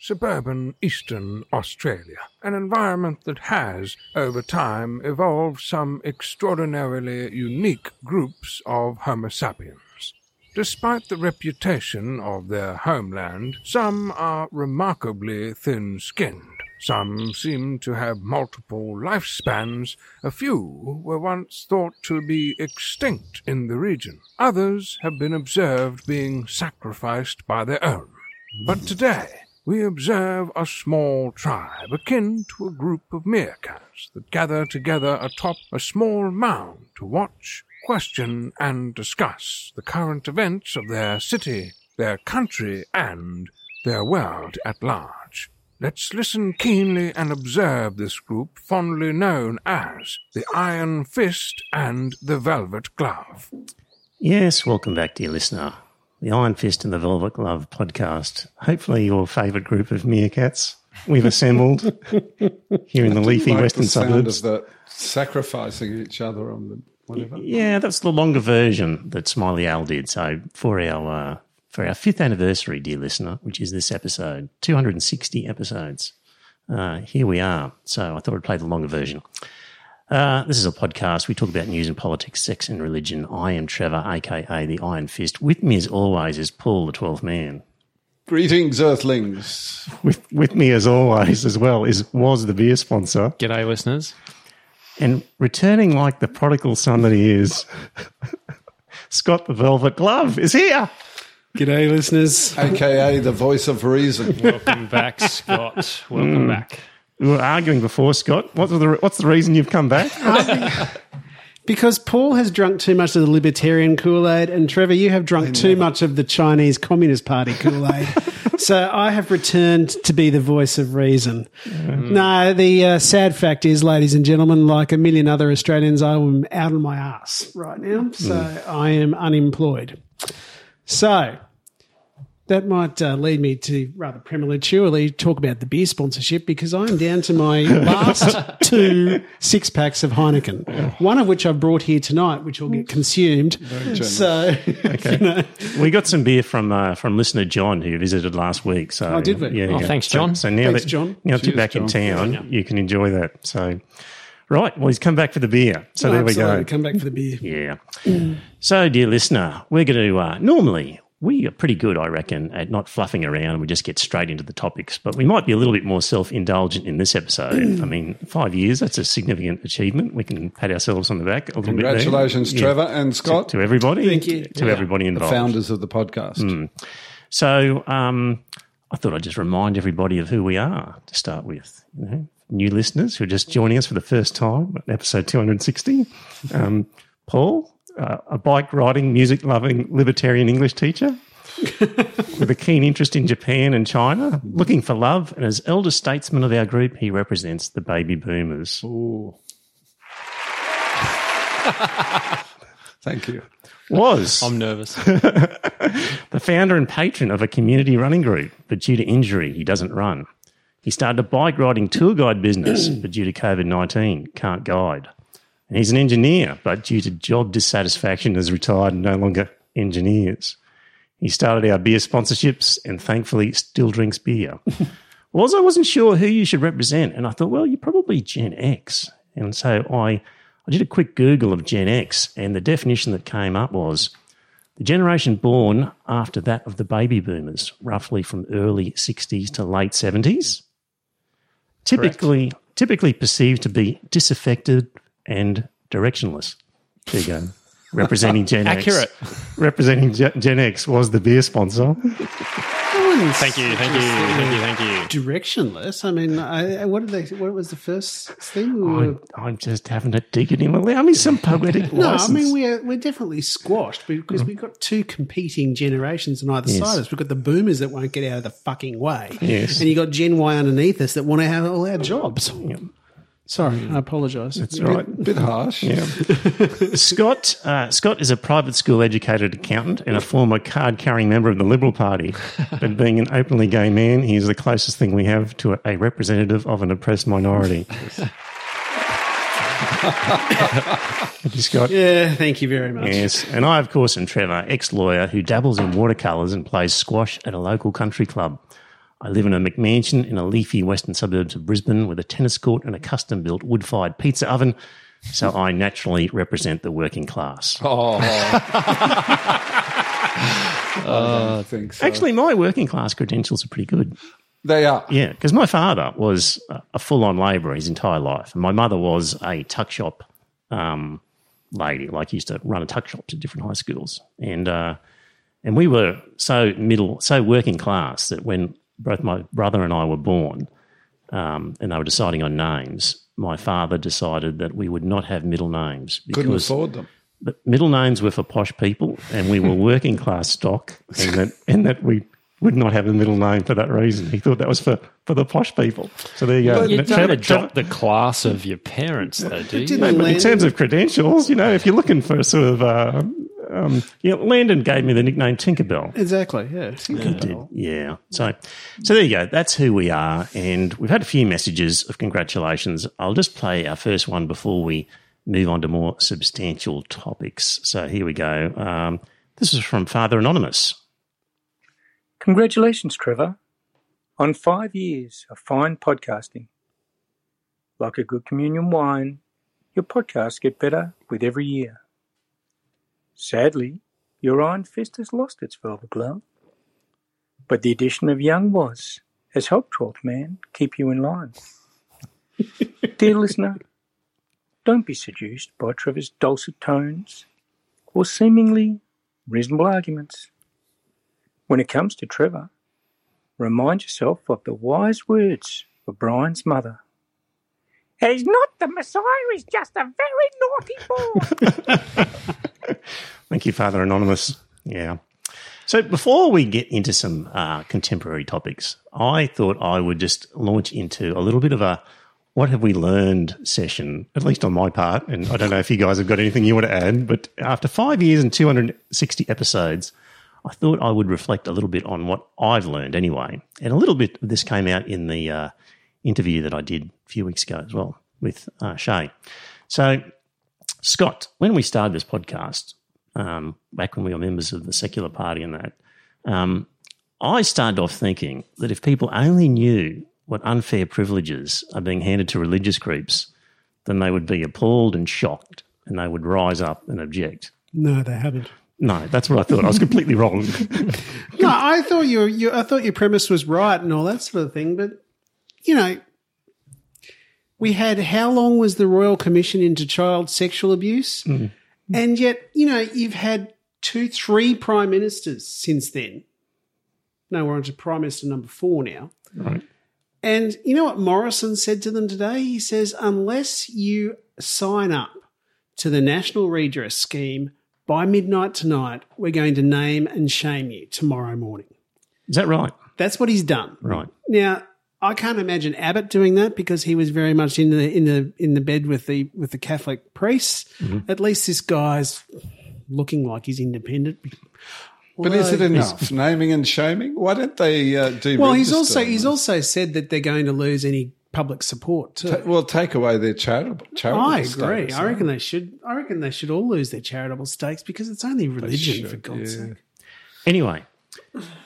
suburban eastern Australia, an environment that has, over time, evolved some extraordinarily unique groups of Homo sapiens. Despite the reputation of their homeland, some are remarkably thin skinned. Some seem to have multiple lifespans. A few were once thought to be extinct in the region. Others have been observed being sacrificed by their own. But today, we observe a small tribe akin to a group of meerkats that gather together atop a small mound to watch, question, and discuss the current events of their city, their country, and their world at large. Let's listen keenly and observe this group fondly known as the Iron Fist and the Velvet Glove. Yes, welcome back, dear listener. The Iron Fist and the Velvet Glove podcast. Hopefully, your favourite group of meerkats we've assembled here in the leafy like western the sound suburbs. of the sacrificing each other on the whatever. Yeah, that's the longer version that Smiley Owl did. So for our uh, for our fifth anniversary, dear listener, which is this episode, two hundred and sixty episodes. Uh, here we are. So I thought I'd play the longer version. Uh, this is a podcast. We talk about news and politics, sex and religion. I am Trevor, aka the Iron Fist. With me, as always, is Paul, the Twelfth Man. Greetings, Earthlings. With with me, as always, as well, is was the beer sponsor. G'day, listeners. And returning like the prodigal son that he is, Scott the Velvet Glove is here. G'day, listeners. AKA the voice of reason. Welcome back, Scott. Welcome back. We were arguing before, Scott. What's the what's the reason you've come back? Because Paul has drunk too much of the libertarian Kool Aid, and Trevor, you have drunk too much of the Chinese Communist Party Kool Aid. so I have returned to be the voice of reason. No, the uh, sad fact is, ladies and gentlemen, like a million other Australians, I am out on my ass right now. So I am unemployed. So that might uh, lead me to rather prematurely talk about the beer sponsorship because I'm down to my last two six packs of Heineken, one of which I've brought here tonight, which will get consumed. So, Okay. We got some beer from uh, from listener John who visited last week. So Oh, did we? Yeah, Oh, yeah. thanks, John. So, now Thanks, that John. now that you're Cheers, back in John. town, you can enjoy that. So, right. Well, he's come back for the beer. So Oh, there we go. Come back for the beer. Yeah. So, dear listener, we're going to uh, normally we are pretty good, I reckon, at not fluffing around. We just get straight into the topics, but we might be a little bit more self indulgent in this episode. I mean, five years—that's a significant achievement. We can pat ourselves on the back a little bit. there. Congratulations, Yeah. Trevor and Scott, to everybody. Thank you. To Yeah. everybody the founders of the podcast. So um, I thought I'd just remind everybody of who we are to start with. You know, new listeners who are just joining us for the first time, episode 260. Um, Paul, uh, a bike riding, music loving, libertarian English teacher with a keen interest in Japan and China, looking for love. And as elder statesman of our group, he represents the baby boomers. Ooh. Thank you. Was I'm nervous. the founder and patron of a community running group, but due to injury, he doesn't run. He started a bike riding tour guide business, but due to COVID 19, can't guide. And he's an engineer, but due to job dissatisfaction, has retired and no longer engineers. He started our beer sponsorships and thankfully still drinks beer. was I wasn't sure who you should represent, and I thought, well, you're probably Gen X. And so I, I did a quick Google of Gen X, and the definition that came up was the generation born after that of the baby boomers, roughly from early 60s to late 70s, typically typically perceived to be disaffected and directionless. There you go. Representing Gen Accurate. X. Representing Gen Gen X was the beer sponsor. Thank you, thank you, thank you, thank you. Directionless. I mean, I, I- what did they? What was the first thing? We were, I'm, I'm just having a dig at him. Allow me some poetic no, I mean we're we're definitely squashed because we've got two competing generations on either Yes. side of us. We've got the boomers that won't get out of the fucking way, Yes. and you got Gen Y underneath us that want to have all our jobs. Sorry, I apologise. That's all right. Bit harsh. Yeah. Scott uh, Scott is a private school educated accountant and a former card carrying member of the Liberal Party. But being an openly gay man, he is the closest thing we have to a, a representative of an oppressed minority. Thank you, Scott. Yeah, thank you very much. Yes, and I, of course, am Trevor, ex lawyer who dabbles in watercolours and plays squash at a local country club. I live in a McMansion in a leafy western suburbs of Brisbane with a tennis court and a custom built wood fired pizza oven. So I naturally represent the working class. Oh, I think so. Actually, my working class credentials are pretty good. they are. Yeah, because my father was a- a full on labourer his entire life. And my mother was a tuck shop um, lady, like used to run a tuck shop to different high schools. And, uh, and we were so middle, so working class that when both my brother and I were born um, and they were deciding on names, my father decided that we would not have middle names Couldn't because afford them. the middle names were for posh people, and we were working class stock, and that and that we would not have a middle name for that reason. He thought that was for, for the posh people. So there you go. You But don't Trevor- adopt the class of your parents, though, do you? Didn't Trevor- in terms of credentials, you know, if you're looking for sort of, uh, um, you know, Landon gave me the nickname Tinkerbell. Exactly. Yeah. Tinkerbell. Did. Yeah. So, so there you go. That's who we are, and we've had a few messages of congratulations. I'll just play our first one before we move on to more substantial topics. So here we go. Um, this is from Father Anonymous. Congratulations, Trevor, on five years of fine podcasting. Like a good communion wine, your podcasts get better with every year. Sadly, your Iron Fist has lost its velvet glove, but the addition of Young Was has helped Twelfth Man keep you in line. Dear listener, don't be seduced by Trevor's dulcet tones or seemingly reasonable arguments. When it comes to Trevor, remind yourself of the wise words of Brian's mother. He's not the Messiah, he's just a very naughty boy. Thank you, Father Anonymous. Yeah. So before we get into some uh, contemporary topics, I thought I would just launch into a little bit of a what have we learned session, at least on my part. And I don't know if you guys have got anything you want to add, but after five years and 260 episodes, I thought I would reflect a little bit on what I've learned anyway. And a little bit of this came out in the uh, interview that I did a few weeks ago as well with uh, Shay. So, Scott, when we started this podcast, um, back when we were members of the secular party and that, um, I started off thinking that if people only knew what unfair privileges are being handed to religious groups, then they would be appalled and shocked and they would rise up and object. No, they haven't. No, that's what I thought. I was completely wrong. No, I thought your, your I thought your premise was right and all that sort of thing, but you know, we had how long was the Royal Commission into child sexual abuse, mm. and yet you know you've had two, three prime ministers since then. No, we're on to prime minister number four now. Right. And you know what Morrison said to them today? He says, unless you sign up to the National Redress Scheme by midnight tonight, we're going to name and shame you tomorrow morning. Is that right? That's what he's done. Right. Now, I can't imagine Abbott doing that because he was very much in the in the in the bed with the with the Catholic priests. Mm-hmm. At least this guy's looking like he's independent. But is it enough? Naming and shaming? Why don't they uh, do? Well, he's also he's also said that they're going to lose any public support too. well take away their charitable. charitable I agree. status, I reckon they should. I reckon they should all lose their charitable stakes because it's only religion, for God's yeah. sake. Anyway,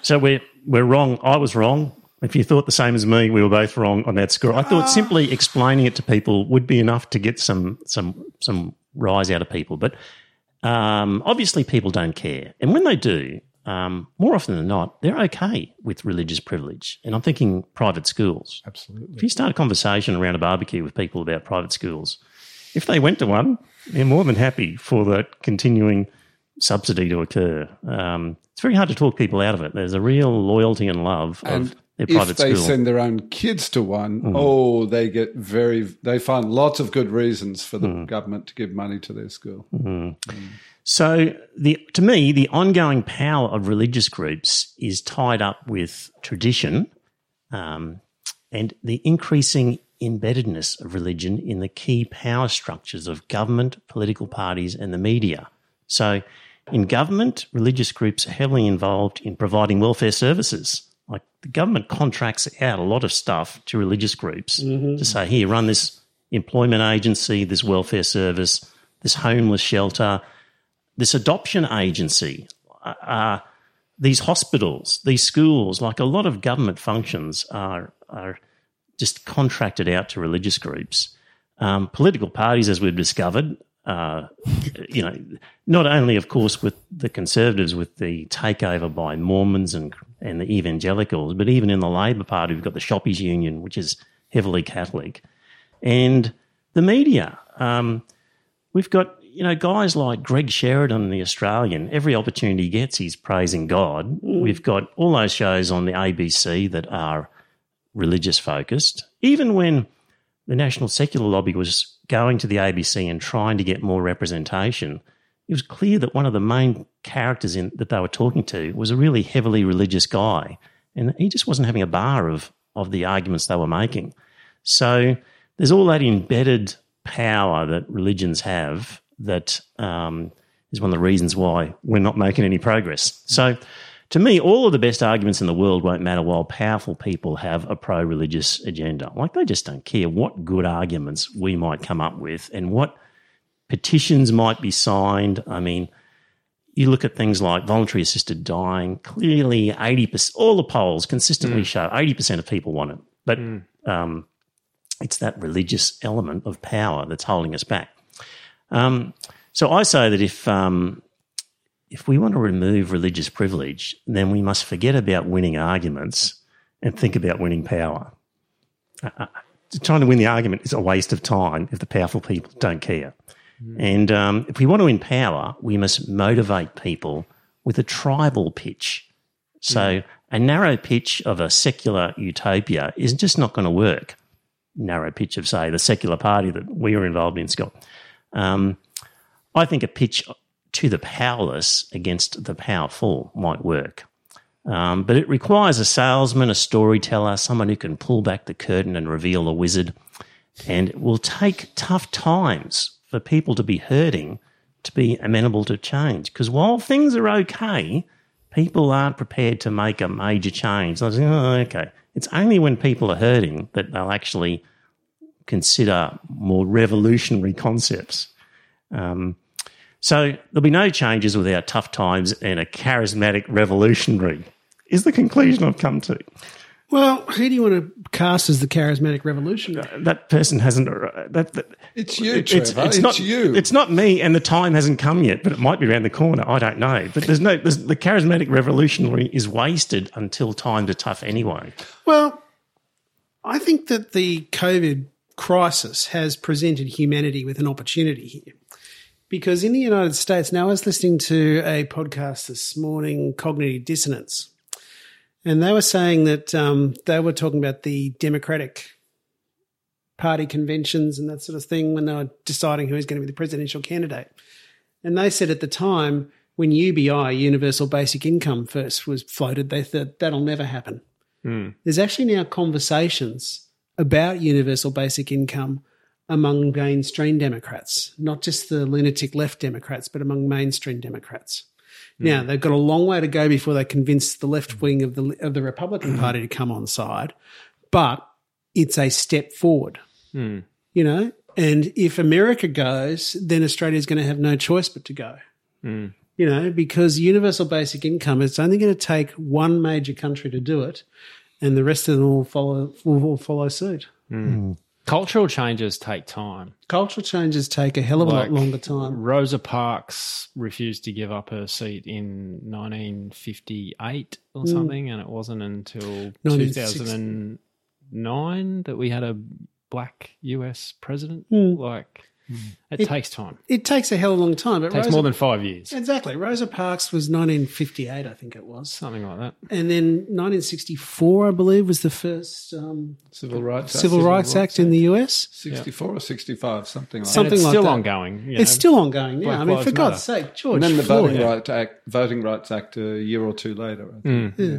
so we're we're wrong. I was wrong. If you thought the same as me, we were both wrong on that score. I thought simply explaining it to people would be enough to get some some some rise out of people. But um, obviously, people don't care, and when they do, um, more often than not, they're okay with religious privilege. And I'm thinking private schools. Absolutely. If you start a conversation around a barbecue with people about private schools, if they went to one, they're more than happy for the continuing subsidy to occur. Um, it's very hard to talk people out of it. There's a real loyalty and love And of their if private they school. Mm-hmm. send their own kids to one, oh, they get very. They find lots of good reasons for the Mm. government to give money to their school. So, the to me, the ongoing power of religious groups is tied up with tradition um, and the increasing embeddedness of religion in the key power structures of government, political parties, and the media. So, in government, religious groups are heavily involved in providing welfare services. Like the government contracts out a lot of stuff to religious groups to say, here, run this employment agency, this welfare service, this homeless shelter, this adoption agency. Uh, these hospitals, these schools, like a lot of government functions are are just contracted out to religious groups. Um, political parties, as we've discovered, uh, you know, not only, of course, with the conservatives with the takeover by Mormons and and the evangelicals, but even in the Labor Party, we've got the Shoppies Union, which is heavily Catholic, and the media. Um, we've got you know guys like Greg Sheridan, the Australian. Every opportunity he gets, he's praising God. We've got all those shows on the ABC that are religious focused. Even when the National Secular Lobby was going to the ABC and trying to get more representation, it was clear that one of the main characters in that they were talking to was a really heavily religious guy, and he just wasn't having a bar of of the arguments they were making. So there's all that embedded power that religions have that um, is one of the reasons why we're not making any progress. So to me, all of the best arguments in the world won't matter while powerful people have a pro religious agenda. Like they just don't care what good arguments we might come up with and what petitions might be signed. I mean, you look at things like voluntary assisted dying, clearly 80%, all the polls consistently show 80% of people want it. But um, it's that religious element of power that's holding us back. Um, so I say that if um, if we want to remove religious privilege, then we must forget about winning arguments and think about winning power. Uh, uh, trying to win the argument is a waste of time if the powerful people don't care. And um, if we want to win power, we must motivate people with a tribal pitch. So a narrow pitch of a secular utopia is just not going to work. Narrow pitch of, say, the secular party that we were involved in, Scott. Um, I think a pitch to the powerless against the powerful might work. Um, but it requires a salesman, a storyteller, someone who can pull back the curtain and reveal a wizard. And it will take tough times for people to be hurting to be amenable to change. Because while things are okay, people aren't prepared to make a major change. They'll say, oh, okay. It's only when people are hurting that they'll actually consider more revolutionary concepts. Um, so there'll be no changes without tough times and a charismatic revolutionary, is the conclusion I've come to. Well, who do you want to cast as the charismatic revolutionary? That person hasn't. uh, That, that, It's you, it's, Trevor. it's It's, not you. It's not me, and the time hasn't come yet. But it might be around the corner. I don't know. But there's no. There's, the charismatic revolutionary is wasted until times are tough anyway. Well, I think that the COVID crisis has presented humanity with an opportunity here. Because in the United States, now I was listening to a podcast this morning, Cognitive Dissonance, and they were saying that um, they were talking about the Democratic Party conventions and that sort of thing when they were deciding who was going to be the presidential candidate. And they said at the time, when UBI, Universal Basic Income, first was floated, they thought that'll never happen. There's actually now conversations about universal basic income among mainstream Democrats, not just the lunatic left Democrats, but among mainstream Democrats. Hmm. Now they've got a long way to go before they convince the left wing of the of the Republican hmm. Party to come on side, but it's a step forward. Hmm. You know, and if America goes, then Australia's going to have no choice but to go. You know, because universal basic income, it's only going to take one major country to do it, and the rest of them will follow will, will follow suit. Cultural changes take time. Cultural changes take a hell of a Like- lot longer time. Rosa Parks refused to give up her seat in 1958 or something, and it wasn't until 2009 that we had a black US president. Hmm. Like, it, takes time. It takes a hell of a long time. But It takes Rosa, more than five years. exactly. Rosa Parks was 1958, I think it was, Something like that. and then 1964, I believe, was the first um, Civil Rights Act. Civil Rights Act in the US. 64 or 65, something like Something and it's like still that. ongoing. you It's still ongoing. Yeah, I mean, for God's Matter. sake, George And then the Floyd. Voting Rights Act, Voting Rights Act a year or two later. I think. Yeah.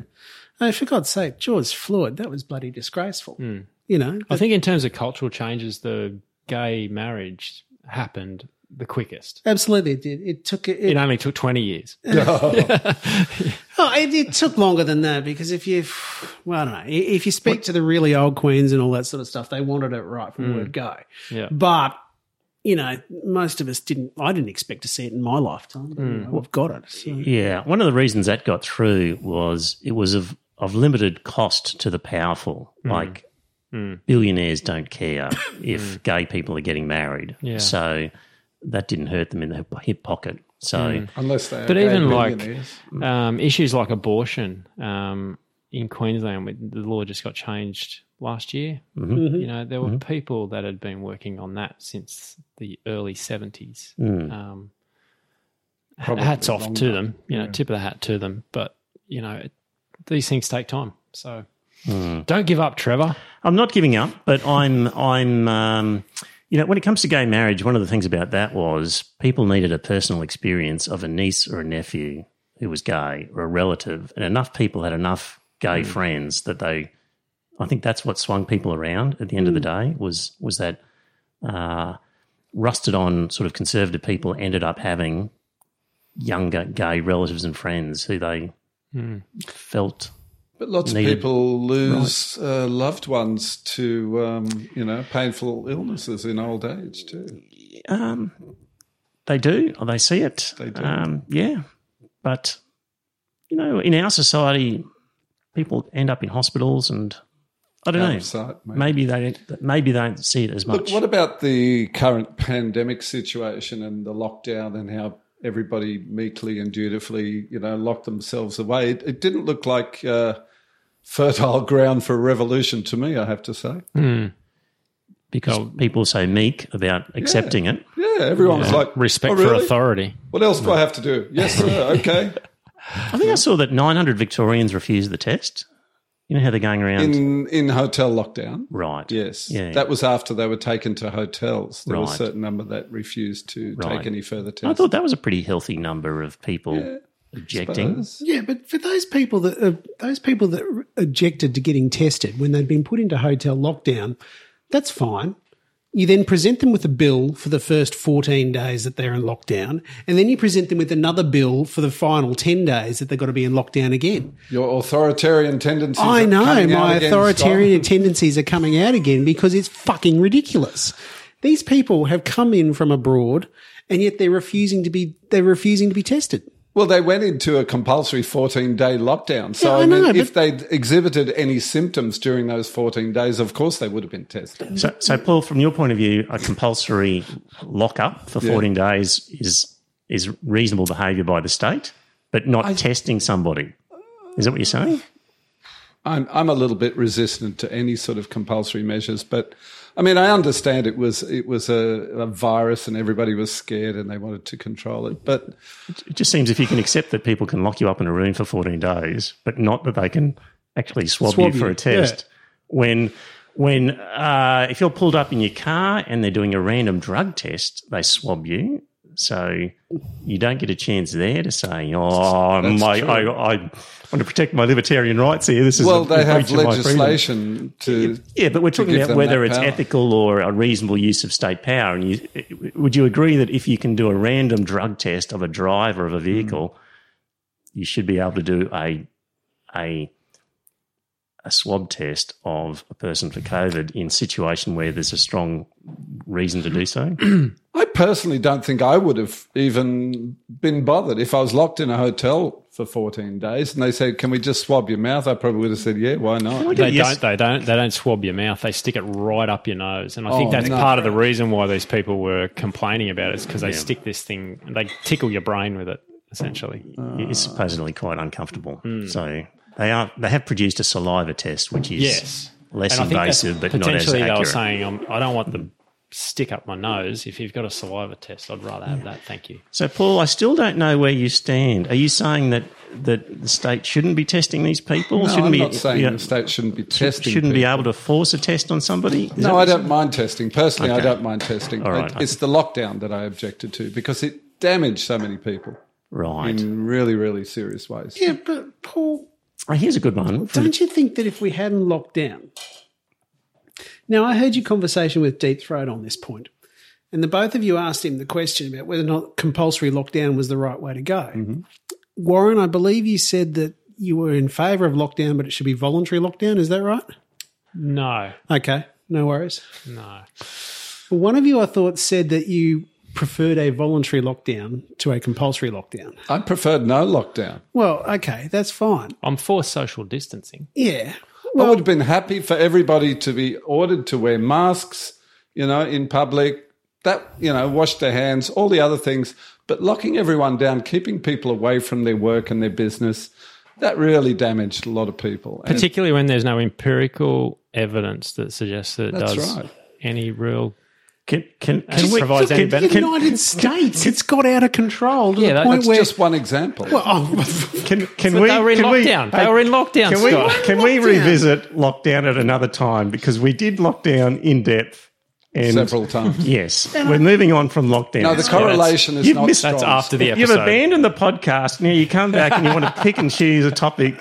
Oh, for God's sake, George Floyd, that was bloody disgraceful. You know, I think in terms of cultural changes, the gay marriage happened the quickest. absolutely it did. It took it. It only took 20 years. Oh. oh, it, it took longer than that because if you, well, I don't know, if you speak to the really old queens and all that sort of stuff, they wanted it right from mm. word go. Yeah. But you know, most of us didn't. I didn't expect to see it in my lifetime. But anyway, we've got it. So. Yeah, one of the reasons that got through was it was of of limited cost to the powerful. Mm. Like billionaires don't care if gay people are getting married, Yeah. so that didn't hurt them in the hip pocket. So Unless they are But gay even like um, issues like abortion um, in Queensland, the law just got changed last year. Mm-hmm. You know, there were people that had been working on that since the early seventies. Mm. Um, Probably hats off longer. to them. You know, tip of the hat to them. But you know, it, these things take time. So Mm. don't give up, Trevor. I'm not giving up, but I'm I'm um, you know when it comes to gay marriage, one of the things about that was people needed a personal experience of a niece or a nephew who was gay or a relative, and enough people had enough gay friends that they. I think that's what swung people around at the end of the day was was that uh, rusted on sort of conservative people ended up having younger gay relatives and friends who they felt But lots needed- of people lose uh, loved ones to, um, you know, painful illnesses in old age too. Um, they do. Or they see it. They do. Um, yeah, but you know, in our society, people end up in hospitals, and I don't know. sight, maybe. maybe they maybe they don't see it as much. Look, what about the current pandemic situation and the lockdown and how everybody meekly and dutifully, you know, locked themselves away? It, it didn't look like uh, fertile ground for revolution to me, I have to say. because people are so meek about accepting it. Yeah, everyone was like, Respect "Oh, for authority. What else do I have to do? Yes, sir. Okay. I think I saw that 900 Victorians refused the test. You know how they're going around, in in hotel lockdown. right? Yes, Yeah. that was after they were taken to hotels. There was a certain number that refused to Right. take any further tests. I thought that was a pretty healthy number of people objecting. Suppose. Yeah, but for those people that uh, those people that objected to getting tested when they'd been put into hotel lockdown, that's fine. You then present them with a bill for the first 14 days that they're in lockdown, and then you present them with another bill for the final 10 days that they've got to be in lockdown again. Your authoritarian tendencies. I are know coming my again, authoritarian Scott. tendencies are coming out again because it's fucking ridiculous. These people have come in from abroad and yet they're refusing to be they're refusing to be tested. Well, they went into a compulsory 14 day lockdown. So, Yeah, I I, mean, know, if they'd exhibited any symptoms during those 14 days, of course they would have been tested. So, so Paul, from your point of view, a compulsory lockup for 14 days is is reasonable behaviour by the state, but not testing somebody. Is that what you're saying? I'm, I'm a little bit resistant to any sort of compulsory measures, but I mean, I understand it was it was a, a virus and everybody was scared and they wanted to control it. But It just seems if you can accept that people can lock you up in a room for 14 days, but not that they can actually swab, Swab you for a test. When when uh, if you're pulled up in your car and they're doing a random drug test, they swab you. So you don't get a chance there to say, "Oh, my. I, I want to protect my libertarian rights here." This is well, a, they have breach of my freedom." legislation to. Yeah, but we're talking about whether it's power. ethical or a reasonable use of state power. And you, would you agree that if you can do a random drug test of a driver of a vehicle, hmm. you should be able to do a a a swab test of a person for COVID in situation where there's a strong reason to do so? I personally don't think I would have even been bothered if I was locked in a hotel for 14 days and they said, "Can we just swab your mouth?" I probably would have said, "Yeah, why not?" They Yes. don't. They don't. They don't swab your mouth. They stick it right up your nose, and I think Oh, that's no. part of the reason why these people were complaining about it. Is because they stick this thing. They tickle your brain with it, essentially. it's supposedly quite uncomfortable. Hmm. So they are they have produced a saliva test, which is Yes, less and I think that's invasive, but not as accurate. potentially they were accurate. saying, um, "I don't want the stick up my nose. If you've got a saliva test, I'd rather have that. Thank you." So, Paul, I still don't know where you stand. Are you saying that, that the state shouldn't be testing these people? No, shouldn't I'm be, not saying yeah, the state shouldn't be testing. shouldn't be able to force a test on somebody? Is No, I don't mind testing. Personally, I don't mind testing. All right. It- It's the lockdown that I objected to because it damaged so many people? Right. in really, really serious ways. Yeah, but Paul, Oh, here's a good one. From Don't you think that if we hadn't locked down? Now, I heard your conversation with Deep Throat on this point, and the both of you asked him the question about whether or not compulsory lockdown was the right way to go. Mm-hmm. Warren, I believe you said that you were in favour of lockdown, but it should be voluntary lockdown. Is that right? No, Okay, no worries. no. One of you, I thought, said that you preferred a voluntary lockdown to a compulsory lockdown. I preferred no lockdown. Well, okay, that's fine. I'm for social distancing. Yeah. I would have been happy for everybody to be ordered to wear masks, you know, in public, that, you know, wash their hands, all the other things. But locking everyone down, keeping people away from their work and their business, that really damaged a lot of people. And Particularly when there's no empirical evidence that suggests that it That's does right. any real. Can, can, can we, provides any benefit. The United States, it's got out of control to Yeah, the that- point that's where. just one example. well, oh, Can, can But we? they were in can we- lockdown. They were in lockdown, Can we? Scott. Can we revisit lockdown at another time because we did lockdown in depth and Several times. Yes, we're moving on from lockdown. No, the Scott. correlation is You've not missed- strong. That's after the episode. You've episode. abandoned the podcast. Now you come back and you want to pick and choose a topic.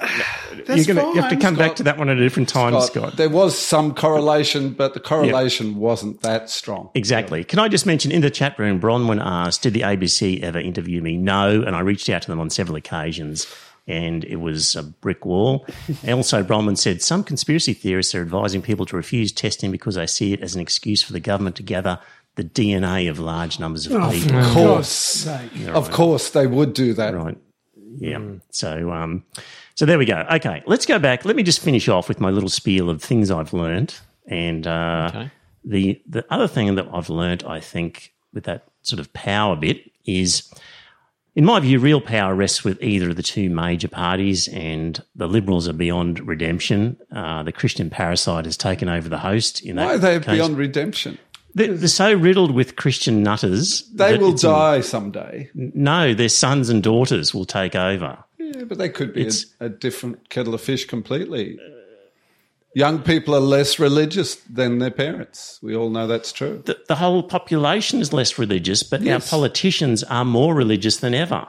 That's You're gonna, you have to fine, come back Scott. to that one at a different time, Scott, Scott. There was some correlation, but the correlation wasn't that strong. Exactly. Can I just mention in the chat room, Bronwyn asked, Did the ABC ever interview me? No. And I reached out to them on several occasions and it was a brick wall. and also, Bronwyn said, Some conspiracy theorists are advising people to refuse testing because they see it as an excuse for the government to gather the DNA of large numbers of people. Of course, of course, they would do that. Right. Yeah. So, um, so there we go. Okay, let's go back. Let me just finish off with my little spiel of things I've learned, and uh, Okay. the the other thing that I've learned, I think, with that sort of power bit is. In my view, real power rests with either of the two major parties, and the Liberals are beyond redemption. Uh, the Christian parasite has taken over the host. In that Why are they case. beyond redemption? They're, they're so riddled with Christian nutters. They will die someday. No, their sons and daughters will take over. Yeah, but they could be a, a different kettle of fish completely. Young people are less religious than their parents. We all know that's true. the, the whole population is less religious, but Yes. our politicians are more religious than ever.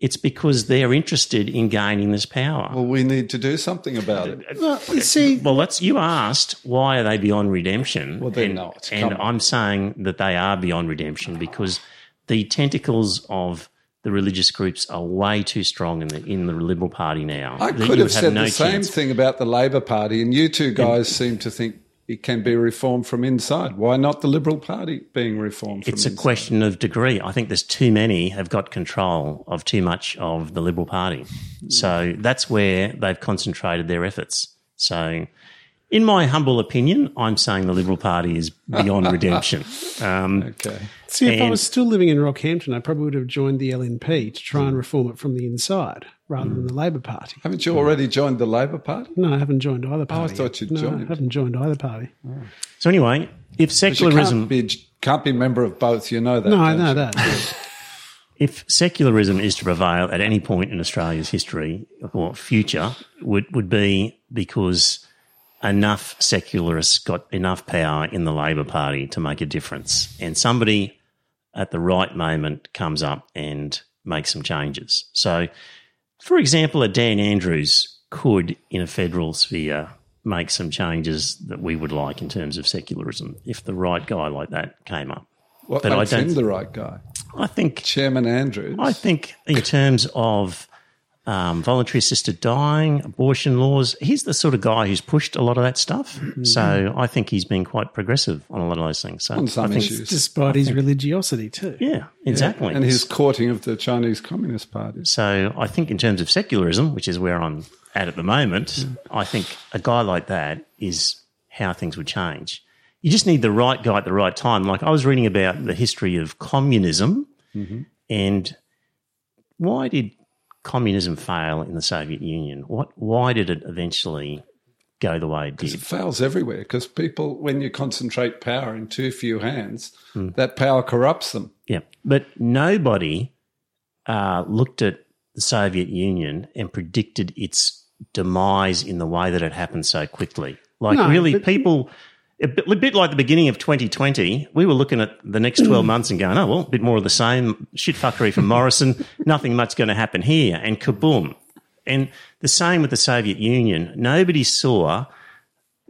It's because they're interested in gaining this power. Well, we need to do something about it. well, you see, Well, that's you asked why are they beyond redemption? Well, they're and, not. And on. I'm saying that they are beyond redemption because the tentacles of the religious groups are way too strong in the in the Liberal Party now. I could you have said no the same chance. thing about the Labor Party, and you two guys seem to think it can be reformed from inside. Why not the Liberal Party being reformed from It's a inside? question of degree. I think there's too many have got control of too much of the Liberal Party. So that's where they've concentrated their efforts. So, in my humble opinion, I'm saying the Liberal Party is beyond redemption. Um, Okay. see, if I was still living in Rockhampton, I probably would have joined the LNP to try and reform it from the inside rather than the Labor Party. Haven't you already joined the Labor Party? No, I haven't joined either party. Oh, I thought you'd no, joined. I haven't joined either party. so, anyway, if You secularism, can't be, can't be member of both. You know that. No, I don't know you? that. if secularism is to prevail at any point in Australia's history or future, would would be because enough secularists got enough power in the Labor Party to make a difference, and somebody at the right moment comes up and makes some changes. So, for example, a Dan Andrews could, in a federal sphere, make some changes that we would like in terms of secularism if the right guy like that came up. What But I don't- him the right guy? I think Chairman Andrews. I think in terms of um, voluntary assisted dying, abortion laws, he's the sort of guy who's pushed a lot of that stuff. Mm-hmm. So I think he's been quite progressive on a lot of those things. So On some I think, issues. Despite his religiosity, too. Yeah, exactly. and his courting of the Chinese Communist Party. so I think in terms of secularism, which is where I'm at at the moment, mm. I think a guy like that is how things would change. You just need the right guy at the right time. Like I was reading about the history of communism mm-hmm. and why did communism fail in the Soviet Union? What why did it eventually go the way it did? It fails everywhere because people, when you concentrate power in too few hands, Hmm. that power corrupts them. Yeah, but nobody uh, looked at the Soviet Union and predicted its demise in the way that it happened so quickly. Like, No, really, but- people. A bit, a bit like the beginning of 2020, we were looking at the next 12 months and going, oh, well, a bit more of the same shit fuckery from Morrison. Nothing much going to happen here. And kaboom. And the same with the Soviet Union. Nobody saw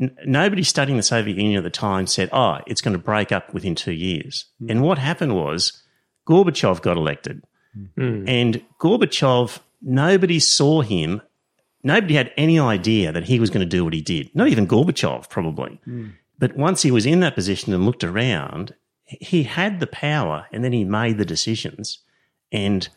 n- nobody studying the Soviet Union at the time said, oh, it's going to break up within two years. Hmm. And what happened was Gorbachev got elected. Hmm. And Gorbachev, nobody saw him. Nobody had any idea that he was going to do what he did. Not even Gorbachev, probably. Hmm. But once he was in that position and looked around, he had the power, and then he made the decisions, and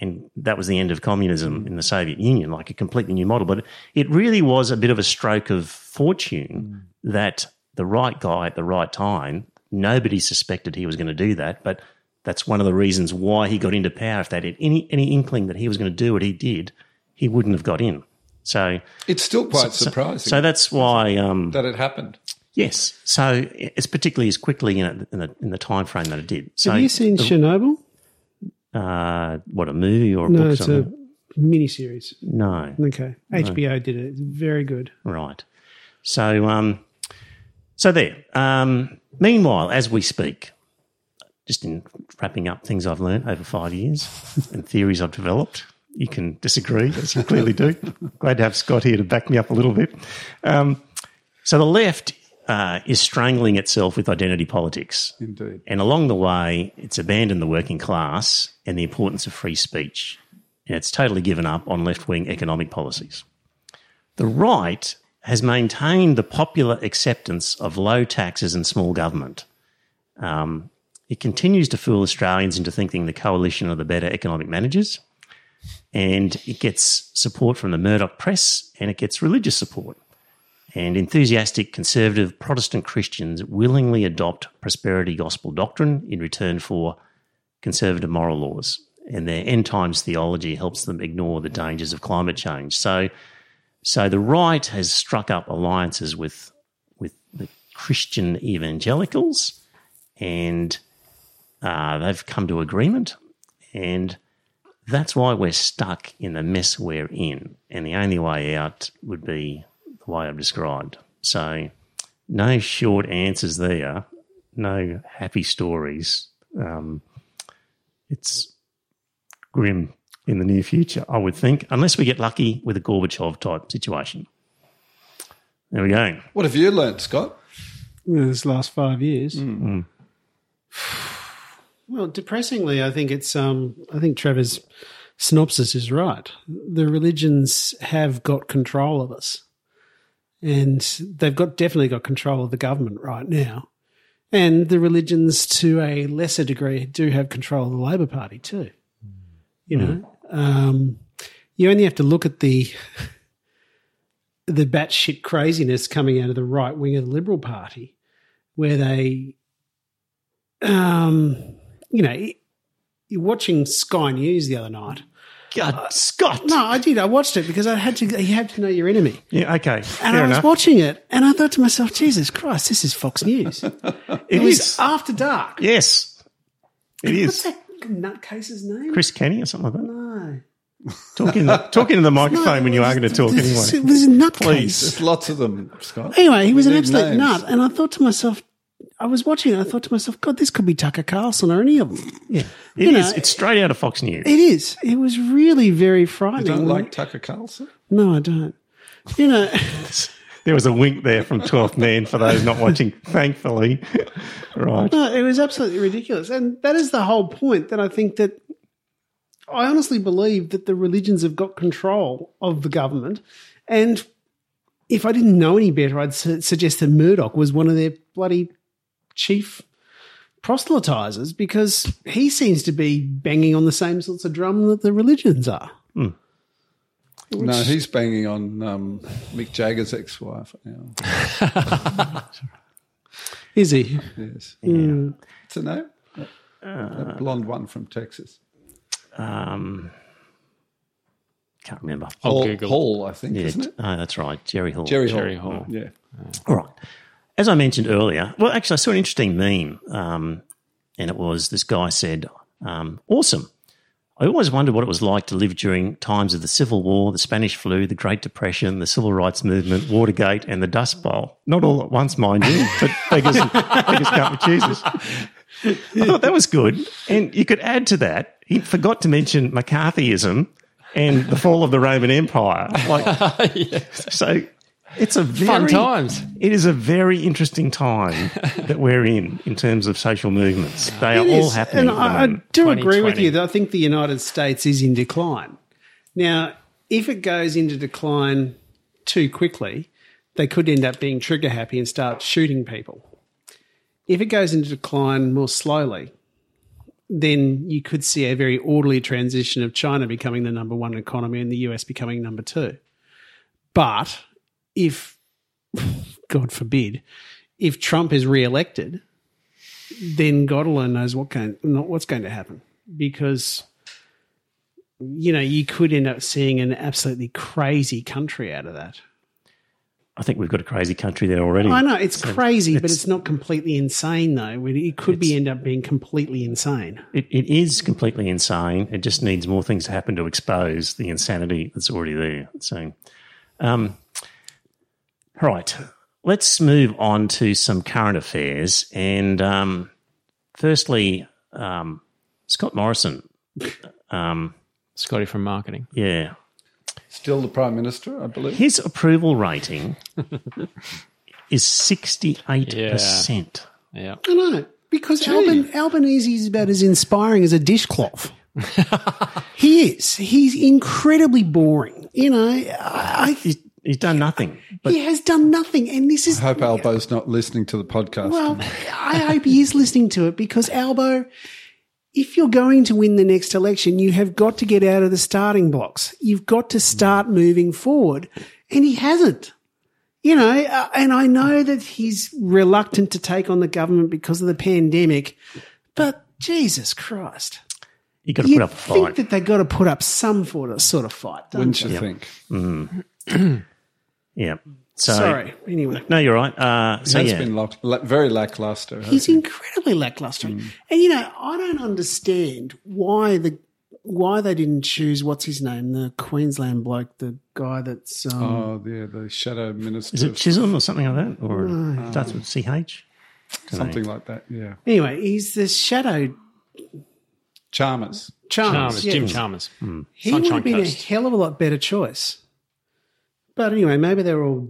and that was the end of communism in the Soviet Union, like a completely new model. But it really was a bit of a stroke of fortune that the right guy at the right time. Nobody suspected he was going to do that, but that's one of the reasons why he got into power. If they had any any inkling that he was going to do what he did, he wouldn't have got in. So It's still quite so- surprising So that's why, um, that it happened. Yes. So it's particularly as quickly in, a, in, the, in the time frame that it did. So Have you seen Chernobyl? uh, what a movie or a No, book? it's a miniseries. no, Okay, HBO did it. It's very good. right. So, um, so there. Um, meanwhile, as we speak, just in wrapping up things I've learned over five years and theories I've developed. You can disagree, as you clearly do. Glad to have Scott here to back me up a little bit. Um, so the left uh, is strangling itself with identity politics. Indeed. And along the way, it's abandoned the working class and the importance of free speech. And it's totally given up on left wing economic policies. The right has maintained the popular acceptance of low taxes and small government. Um, it continues to fool Australians into thinking the coalition are the better economic managers. And it gets support from the Murdoch press and it gets religious support and enthusiastic conservative Protestant Christians willingly adopt prosperity gospel doctrine in return for conservative moral laws. And their end times theology helps them ignore the dangers of climate change. So, so the right has struck up alliances with with the Christian evangelicals, and uh, they've come to agreement, and that's why we're stuck in the mess we're in. And the only way out would be the way I've described. So, no short answers there, no happy stories. Um, it's grim in the near future, I would think, unless we get lucky with a Gorbachev type situation. There we go. What have you learnt, Scott? in this last five years. Well, depressingly, I think it's. Um, I think Trevor's synopsis is right. The religions have got control of us, and they've got definitely got control of the government right now. And the religions, to a lesser degree, do have control of the Labor Party too. You know, um, you only have to look at the the batshit craziness coming out of the right wing of the Liberal Party, where they, um, you know, you're watching Sky News the other night. God, Scott. No, I did. I watched it because I had to. You had to know your enemy, Yeah, okay. and Fair I was enough. watching it, and I thought to myself, "Jesus Christ, this is Fox News." It it was after dark. Yes, it What's is. that nutcase's name? Chris Kenny or something like that. No, Talking talking to the microphone when you are going to talk This- anyway. It was a nutcase. Please. There's lots of them, Scott. Anyway, he was an absolute names. nut, and I thought to myself, I was watching it. I thought to myself, God, this could be Tucker Carlson or any of them. Yeah, You it know. It's straight out of Fox News. It is. It was really very You frightening. don't like Tucker Carlson? No, I don't. You know, There was a wink there from 12th Man for those not watching, thankfully. right. no, it was absolutely ridiculous, and that is the whole point. That I think that I honestly believe that the religions have got control of the government, and if I didn't know any better, I'd su- suggest that Murdoch was one of their bloody chief proselytizers because he seems to be banging on the same sorts of drum that the religions are. No, he's banging on um, Mick Jagger's ex-wife now. Is he? Yes. Hmm. What's her name? That, that blonde one from Texas. Um, can't remember. I'll Hall, Google. Hall, I think, Yeah, isn't it? oh, that's right. Jerry Hall. Jerry Hall. Jerry Hall. Yeah. All right. As I mentioned earlier, well, actually, I saw an interesting meme, um, and it was this guy said, um, Awesome. I always wondered what it was like to live during times of the Civil War, the Spanish flu, the Great Depression, the Civil Rights Movement, Watergate, and the Dust Bowl. Not all at once, mind you, but beggars, beggars can't be choosers. I thought that was good. And you could add to that, he forgot to mention McCarthyism and the fall of the Roman Empire. Like, So it's a very, Fun times. It is a very interesting time that we're in in terms of social movements. They are It all happening. And I, I do agree with you that I think the United States is in decline. Now, if it goes into decline too quickly, they could end up being trigger happy and start shooting people. If it goes into decline more slowly, then you could see a very orderly transition of China becoming the number one economy and the US becoming number two. But if, God forbid, if Trump is re-elected, then God alone knows what going, not what's going to happen because you know you could end up seeing an absolutely crazy country out of that. I think we've got a crazy country there already. I know it's crazy, but it's- it's not completely insane though. It could be end up being completely insane. It, it is completely insane. It just needs more things to happen to expose the insanity that's already there. So, um, right, let's move on to some current affairs. And um, firstly, um, Scott Morrison. Um, Scotty from marketing. yeah, Still the Prime Minister, I believe. his approval rating is sixty-eight percent. Yeah. I know because Alban, Albanese is about as inspiring as a dishcloth. he is. He's incredibly boring. You know, I, He's, he's done nothing. But he has done nothing, and this is I hope Albo's not listening to the podcast. Well, I hope he is listening to it because Albo, if you're going to win the next election, you have got to get out of the starting blocks. You've got to start moving forward, and he hasn't. You know, uh, and I know that he's reluctant to take on the government because of the pandemic, but Jesus Christ. you got to You put up a think fight. that they've got to put up some sort of, sort of fight, don't Wouldn't you? you think? yeah. So, Sorry. Anyway. No, you're right. Uh, so Has yeah, been lock, la- very lackluster. He's he? incredibly lackluster, and you know I don't understand why the why they didn't choose what's his name, the Queensland bloke, the guy that's um, Oh, yeah, the shadow minister. is it Chisholm or something like that, or starts with CH? something like that? Yeah. anyway. He's the shadow Chalmers. Chalmers. Chalmers, yeah. Jim Chalmers. He would have been Coast. a hell of a lot better choice. But anyway, maybe they were all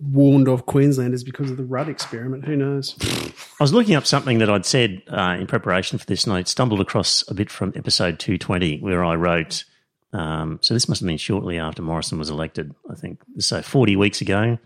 warned off Queenslanders because of the Rudd experiment. Who knows? I was looking up something that I'd said uh, in preparation for this, and I stumbled across a bit from episode 220 where I wrote. Um, so this must have been shortly after Morrison was elected, I think. So 40 weeks ago.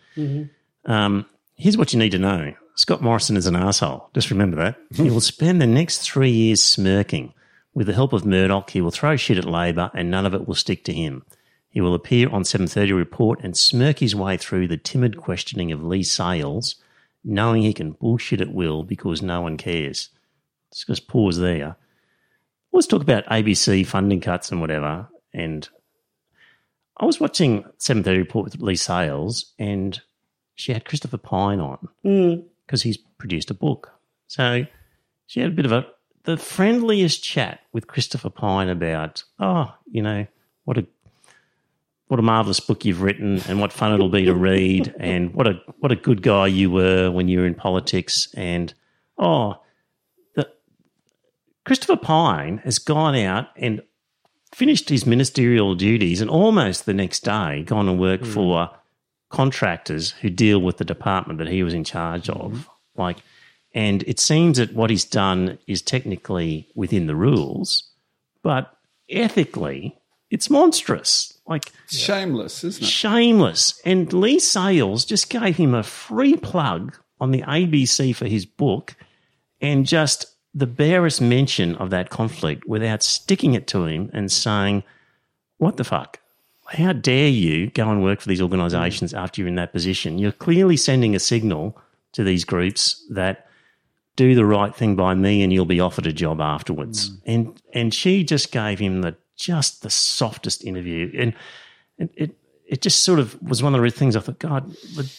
Um, here's what you need to know Scott Morrison is an asshole. Just remember that. he will spend the next three years smirking. With the help of Murdoch, he will throw shit at Labor and none of it will stick to him. He will appear on 7:30 report and smirk his way through the timid questioning of Leigh Sales, knowing he can bullshit at will because no one cares. Let's just pause there. Let's talk about ABC funding cuts and whatever. And I was watching 7:30 report with Leigh Sales, and she had Christopher Pyne on hmm. because he's produced a book. So she had a bit of a the friendliest chat with Christopher Pyne about, oh, you know, what a what a marvelous book you've written and what fun it'll be to read and what a what a good guy you were when you were in politics and oh the Christopher Pyne has gone out and finished his ministerial duties and almost the next day gone and worked hmm. for contractors who deal with the department that he was in charge hmm. of like and it seems that what he's done is technically within the rules but ethically it's monstrous like Shameless, isn't it? shameless. And Leigh Sales just gave him a free plug on the ABC for his book and just the barest mention of that conflict without sticking it to him and saying, What the fuck? How dare you go and work for these organizations mm. after you're in that position? You're clearly sending a signal to these groups that do the right thing by me and you'll be offered a job afterwards. Mm. And and she just gave him the just the softest interview. And it, it it just sort of was one of the things I thought, God,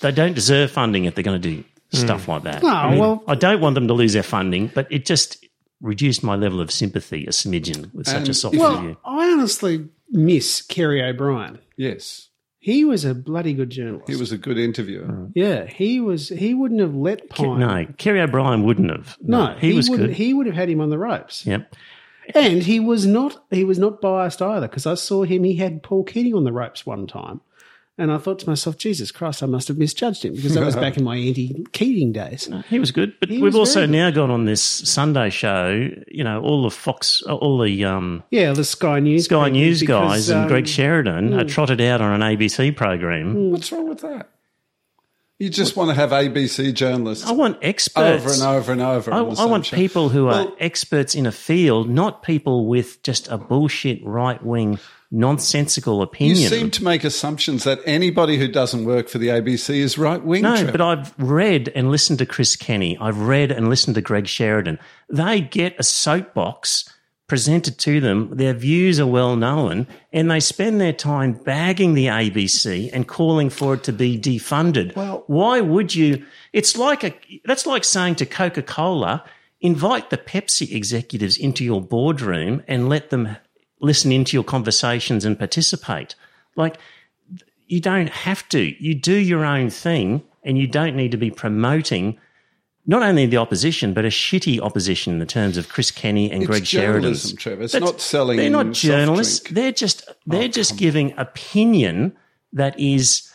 they don't deserve funding if they're going to do stuff hmm. like that. Oh, I, mean, well- I don't want them to lose their funding, but it just reduced my level of sympathy a smidgen with such a And- soft Well, interview. I honestly miss Kerry O'Brien. Yes. He was a bloody good journalist. He was a good interviewer. Hmm. Yeah, he was. He wouldn't have let Pyne. No, Kerry O'Brien wouldn't have. no, he, was wouldn't. good. He would have had him on the ropes. yep. And he was not. He was not biased either because I saw him. He had Paul Keating on the ropes one time, and I thought to myself, Jesus Christ, I must have misjudged him because that was back in my anti-Keating days. He was good, but He we've also good. now got on this Sunday show. You know, all the Fox, all the um, Yeah, the Sky News, Sky News because, guys and um, Greg Sheridan are trotted out on an ABC program. What's wrong with that? You just want to have ABC journalists I want experts. over and over and over. I, I want show. people who are experts in a field, not people with just a bullshit right wing nonsensical opinion. You seem to make assumptions that anybody who doesn't work for the ABC is right wing. no, but I've read and listened to Chris Kenny. I've read and listened to Greg Sheridan. They get a soapbox presented to them. Their views are well known, and they spend their time bagging the ABC and calling for it to be defunded. Well- why would you? It's like a that's like saying to Coca Cola, invite the Pepsi executives into your boardroom and let them listen into your conversations and participate. Like you don't have to. You do your own thing, and you don't need to be promoting not only the opposition, but a shitty opposition in the terms of Chris Kenny and It's Greg Sheridan. journalism, Trevor. It's not selling They're not soft journalists. drink. They're just they're oh, just giving opinion that is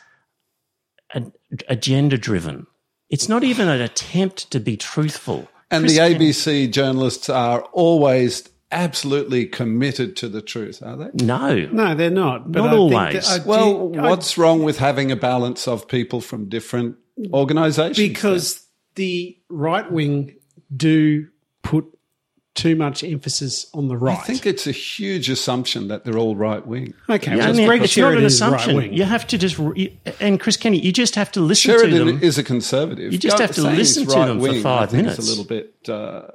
agenda driven. It's not even an attempt to be truthful. And Chris the Kenny- ABC journalists are always absolutely committed to the truth, are they? no, No, they're not. But Not I think always. that I Well, do- I- what's wrong with having a balance of people from different mm. organisations? because the right wing do put too much emphasis on the right. I think it's a huge assumption that they're all right wing. okay, Yeah, well, and Greg it's not an is right assumption. wing. You have to just re- and Chris Kenny, you just have to listen to Sheridan them. is a conservative. You just Go- have to listen he's to them for right-wing, five I think minutes. It's a little bit. Uh,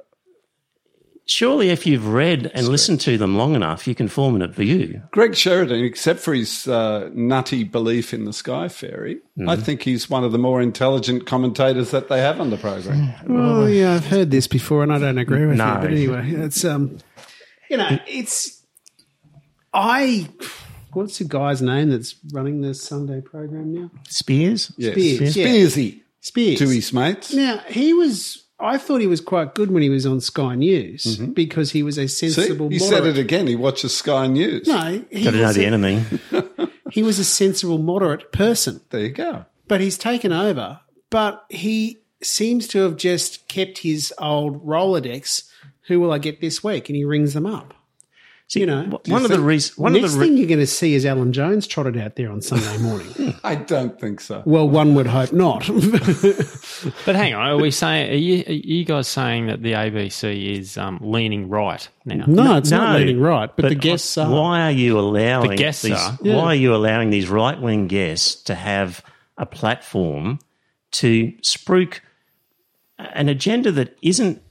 Surely, if you've read and listened to them long enough, you can form a view. Greg Sheridan, except for his uh, nutty belief in the Sky Fairy, I Mm-hmm. think he's one of the more intelligent commentators that they have on the program. Well, yeah, I've heard this before, and I don't agree with No. you. But anyway, it's um, you know, it's I. What's the guy's name that's running the Sunday program now? Speers? Yes. Speers, yeah. Spearsy Speers. to his mates. Now he was. I thought he was quite good when he was on Sky News mm-hmm. because he was a See, sensible. he said it again. He watches Sky News. No, he Got to know the enemy. he was a sensible, moderate person. There you go. but he's taken over. But he seems to have just kept his old Rolodex. Who will I get this week? And he rings them up. See, You know, w- one of the reasons. One Next of the re- thing you're going to see is Alan Jones trotted out there on Sunday morning. I don't think so. well, one would hope not. But hang on, are we saying? Are you, are you guys saying that the ABC is um, leaning right now? no, it's not leaning right, but, the guests are. Why are you allowing The guests these? are. Why are you allowing these right wing guests to have a platform to spruik an agenda that isn't?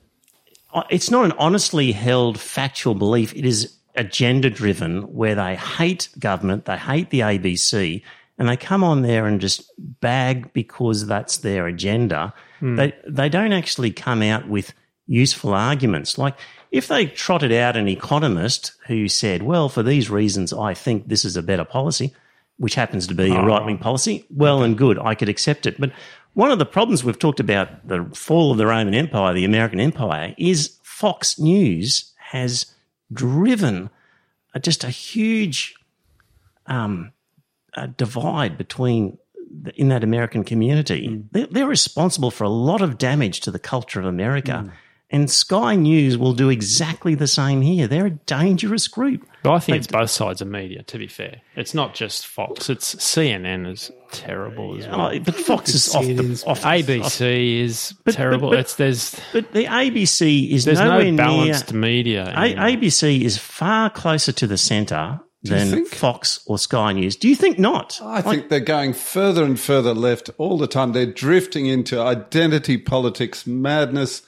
It's not an honestly held factual belief. It is agenda driven, where they hate government, they hate the ABC, and they come on there and just bag because that's their agenda. Hmm. They they don't actually come out with useful arguments. Like if they trotted out an economist who said, "Well, for these reasons, I think this is a better policy," which happens to be a ah. right wing policy, well and good, I could accept it. But one of the problems we've talked about the fall of the Roman Empire, the American Empire, is Fox News has driven just a huge um, a divide between the, in that American community. They're, they're responsible for a lot of damage to the culture of America. And Sky News will do exactly the same here. They're a dangerous group. But I think it's both sides of media. To be fair, it's not just Fox. It's CNN is terrible as well. Oh, but Fox is off the off ABC is but- terrible. but- it's there's But the ABC is there's nowhere no balanced near. media. A- ABC is far closer to the centre than? Fox or Sky News. Do you think not? I think they're going further and further left all the time. They're drifting into identity politics madness.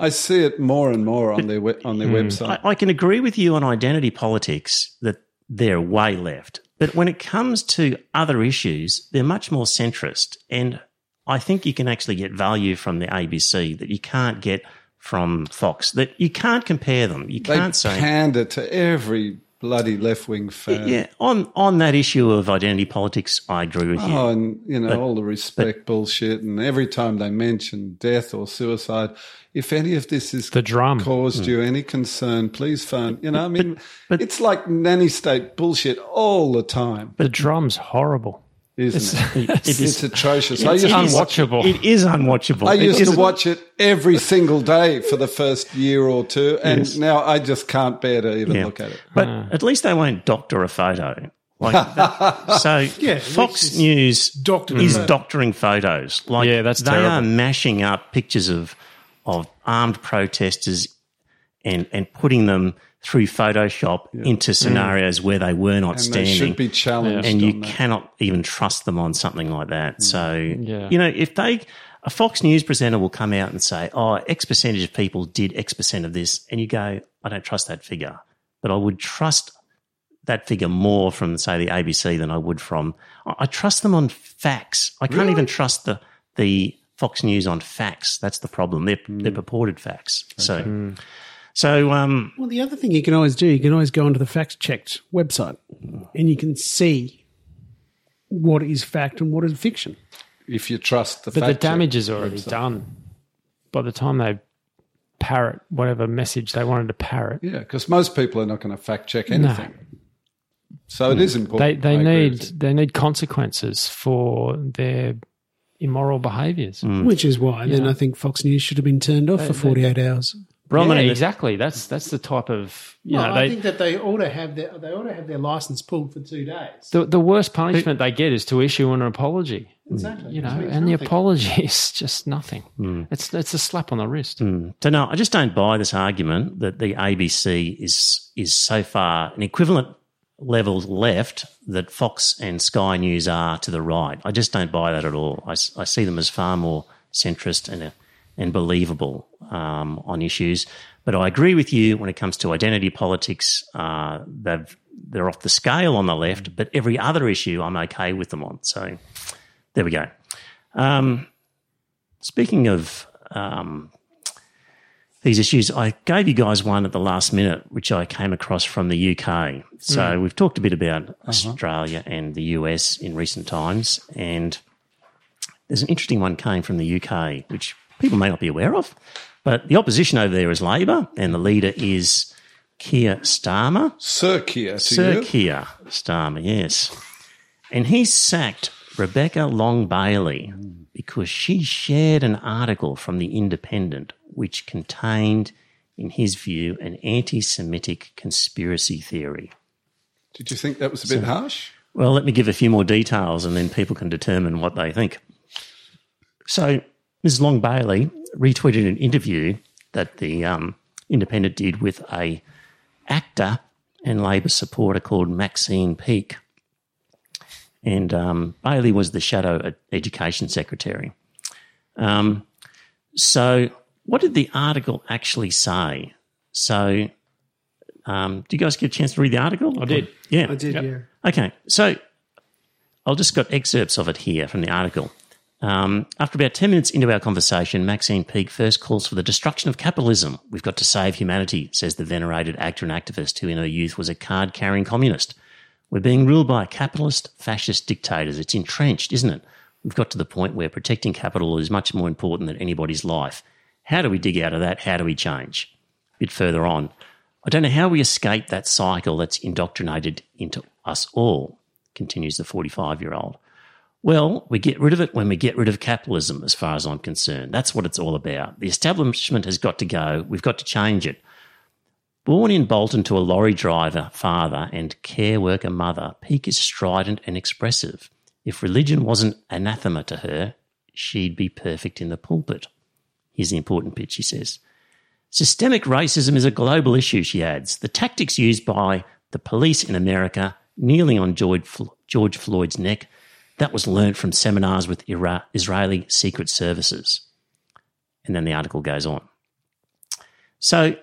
I see it more and more on their on their hmm. website. I, I can agree with you on identity politics that they're way left. But when it comes to other issues, they're much more centrist. And I think you can actually get value from the ABC that you can't get from Fox. That you can't compare them. You they can't say pander to every bloody left wing fan. yeah. On on that issue of identity politics, I agree with you. Oh, and you know all the respect bullshit, and every time they mention death or suicide, if any of this is The drum. caused hmm. you any concern, please phone. You know, I mean, it's like nanny state bullshit all the time, the drum's horrible. Isn't it? It It's is atrocious. I it's used, to unwatchable. It is unwatchable. I used to watch it every single day for the first year or two, and Yes. now I just can't bear to even Yeah. look at it. But at least they won't doctor a photo. Like that, so, Yeah, Fox is News doctored is photos. doctoring photos. Like Yeah, that's they terrible. are mashing up pictures of of armed protesters and and putting them through Photoshop into mm. scenarios where they were not and they standing should be challenged. and you that. cannot even trust them on something like that. So, mm. Yeah. you know, if they, a Fox News presenter will come out and say, oh, X percentage of people did X percent of this, and you go, I don't trust that figure. But I would trust that figure more from, say, the ABC than I would from, I I trust them on facts. I can't even trust the, the Fox News on facts. That's the problem. They're, they're mm. purported facts. So, so, um, Well, the other thing you can always do, you can always go onto the fact checked website and you can see what is fact and what is fiction. if you trust the But the fact check damage is already website. done. By the time they parrot whatever message they wanted to parrot, Yeah, because most people are not going to fact check anything. So it is important. they I agree need they need consequences for their immoral behaviours. Which is why then Yeah. I think Fox News should have been turned off for 48 hours. Bronwyn, yeah, exactly. That's that's the type of you well, know I they, think that they ought to have their they ought to have their license pulled for two days. the the worst punishment they get is to issue an apology. Exactly. You know, Which means and the apology is just nothing. It's it's a slap on the wrist. So no, I just don't buy this argument that the ABC is is so far an equivalent level left that Fox and Sky News are to the right. I just don't buy that at all. I, I see them as far more centrist and uh, and believable um, on issues. But I agree with you when it comes to identity politics. Uh, they've they're off the scale on the left, but every other issue I'm okay with them on. So there we go. Um, speaking of um, these issues. I gave you guys one at the last minute, which I came across from the UK. So we've talked a bit about Australia and the US in recent times, and there's an interesting one came from the UK, which people may not be aware of. But the opposition over there is Labor, and the leader is Keir Starmer. Sir Keir Sir you. Keir Starmer, yes. And he sacked Rebecca Long Bailey because she shared an article from The Independent which contained, in his view, an anti Semitic conspiracy theory. Did you think that was a bit harsh? Well, let me give a few more details and then people can determine what they think. So, Ms. Long Bailey retweeted an interview that the um, Independent did with a actor and Labor supporter called Maxine Peake. And um, Bailey was the shadow education secretary. Um, so, what did the article actually say? So, um, do you guys get a chance to read the article? I did. Yeah. I did, yeah. Okay, so I'll just got excerpts of it here from the article. Um, after about 10 minutes into our conversation, Maxine Peake first calls for the destruction of capitalism. We've got to save humanity, says the venerated actor and activist who in her youth was a card carrying communist. We're being ruled by capitalist, fascist dictators. It's entrenched, isn't it? We've got to the point where protecting capital is much more important than anybody's life. How do we dig out of that? How do we change? A bit further on, I don't know how we escape that cycle that's indoctrinated into us all, continues the 45 year old. Well, we get rid of it when we get rid of capitalism, as far as I'm concerned. That's what it's all about. The establishment has got to go. We've got to change it. Born in Bolton to a lorry driver father and care worker mother, Peake is strident and expressive. If religion wasn't anathema to her, she'd be perfect in the pulpit. Here's the important bit, she says. Systemic racism is a global issue, she adds. The tactics used by the police in America, kneeling on George, George Floyd's neck, that was learnt from seminars with Ira- Israeli secret services. And then the article goes on. So,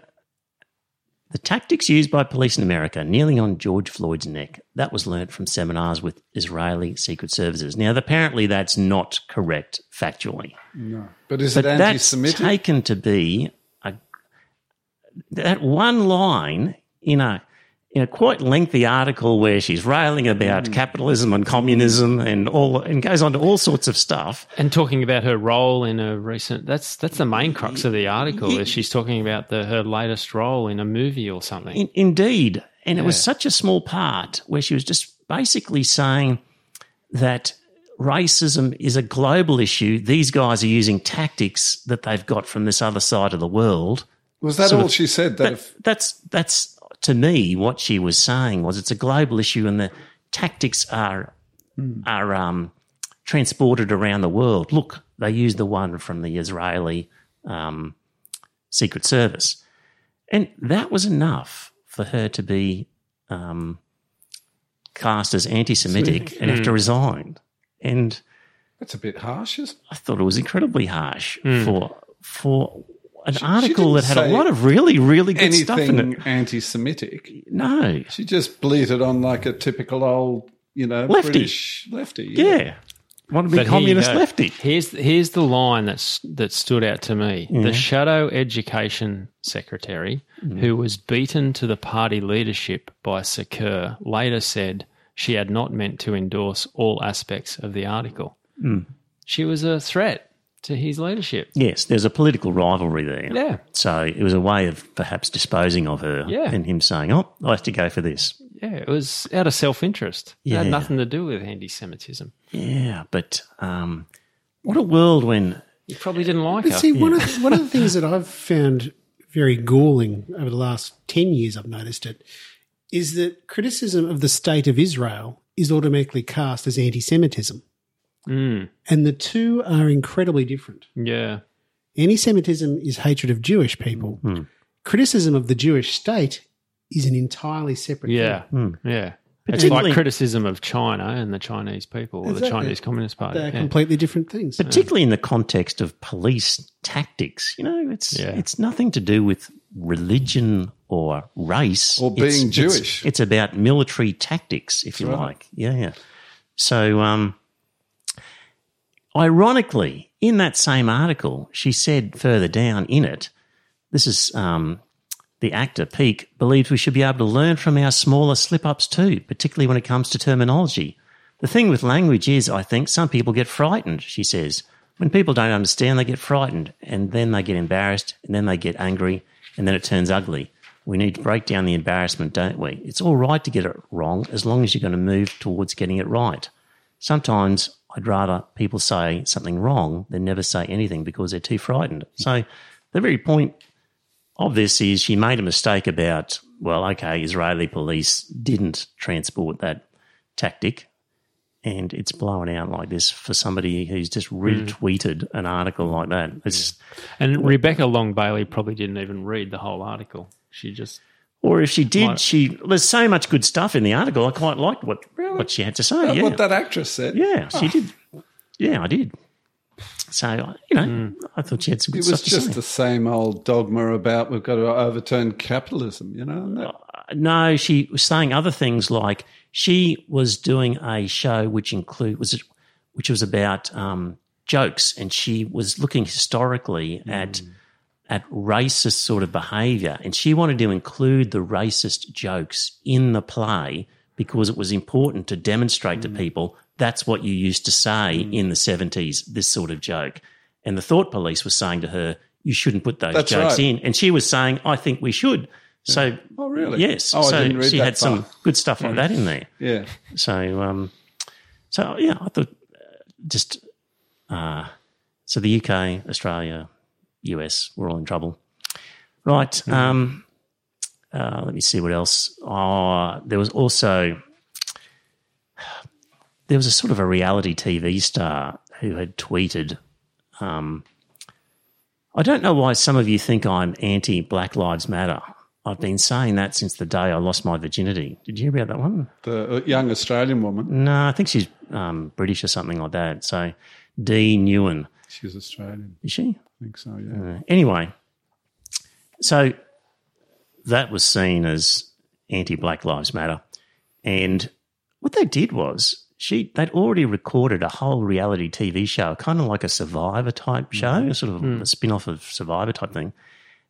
the tactics used by police in America, kneeling on George Floyd's neck, that was learnt from seminars with Israeli secret services. Now, apparently, that's not correct factually. No, but is But it anti-Semitic? taken to be a, that one line in a in a quite lengthy article where she's railing about Mm. capitalism and communism and all and goes on to all sorts of stuff. And talking about her role in a recent that's that's the main crux of the article is she's talking about the her latest role in a movie or something. In, indeed, and it was such a small part where she was just basically saying that racism is a global issue. These guys are using tactics that they've got from this other side of the world. Was that sort all of- she said? That That, if, that's that's to me what she was saying was it's a global issue and the tactics are are um, transported around the world. Look, they use the one from the Israeli um, Secret Service, and that was enough for her to be um, cast as anti-Semitic and have to resign. And That's a bit harsh, isn't it? I thought it was incredibly harsh Hmm. for for an article that had a lot of really really good stuff in Anything it. anti-Semitic. No, She just bleated on like a typical old, you know, Lefty. British lefty. yeah, want to be But communist go. lefty. Here's here's the line that's that stood out to me. The shadow education secretary, mm. who was beaten to the party leadership by Sir Keir, later said she had not meant to endorse all aspects of the article. Mm. She was a threat to his leadership. Yes, there's a political rivalry there. Yeah. So it was a way of perhaps disposing of her Yeah. and him saying, "Oh, I have to go for this." Yeah, it was out of self interest. It had nothing to do with anti Semitism. Yeah, but um, what a world when You probably didn't like But her. see, one of the, one of the things that I've found very galling over the last ten years, I've noticed it, is that criticism of the state of Israel is automatically cast as anti-Semitism, Mm, and the two are incredibly different. yeah. Anti-Semitism is hatred of Jewish people. Hmm. Criticism of the Jewish state is an entirely separate. Yeah. thing. Yeah. It's like criticism of China and the Chinese people or the Chinese Communist Party. they're Yeah. completely different things. particularly in the context of police tactics, you know, it's Yeah. it's nothing to do with religion or race Or being it's- Jewish. It's, about military tactics, if you right. like. Yeah, yeah. So, um, ironically, in that same article, she said further down in it, this is um, the actor Peake believes we should be able to learn from our smaller slip ups too, particularly when it comes to terminology. The thing with language is, I think, some people get frightened, she says. When people don't understand, they get frightened, and then they get embarrassed, and then they get angry, and then it turns ugly. We need to break down the embarrassment, don't we? It's all right to get it wrong as long as you're going to move towards getting it right. Sometimes I'd rather people say something wrong than never say anything because they're too frightened. So the very point of this is she made a mistake about, well, okay, Israeli police didn't transport that tactic, and it's blown out like this for somebody who's just hmm. retweeted an article like that. It's, And Rebecca Long Bailey probably didn't even read the whole article. She just Or if she did, she there's so much good stuff in the article. I quite liked what what she had to say. That- yeah, What that actress said. yeah, she oh. did. Yeah, I did. So you know, hmm. I thought she had some It was stuff to just the same old dogma about we've got to overturn capitalism, you know? That- uh, No, she was saying other things like she was doing a show which include was it, which was about um, jokes, and she was looking historically at hmm. At racist sort of behaviour, and she wanted to include the racist jokes in the play because it was important to demonstrate to people that's what you used to say in the seventies. This sort of joke, and the thought police was saying to her, "You shouldn't put those That's jokes right. in," and she was saying, "I think we should." So Oh, really? Yes. Oh, I so didn't read she had some good stuff like that in there. yeah. So, um, so yeah, I thought uh, just uh, so the UK, Australia, US, we're all in trouble, right? Hmm. Um, uh, let me see what else. Oh, there was also there was a sort of a reality TV star who had tweeted. Um, I don't know why some of you think I'm anti Black Lives Matter. I've been saying that since the day I lost my virginity. Did you hear about that one? The uh, young Australian woman. No, I think she's um, British or something like that. So, Dee Newen, She's Australian. is she? I think so, yeah. Uh, anyway, so that was seen as anti Black Lives Matter. And what they did was she they'd already recorded a whole reality TV show, kind of like a Survivor type show, sort of a spin off of Survivor type thing.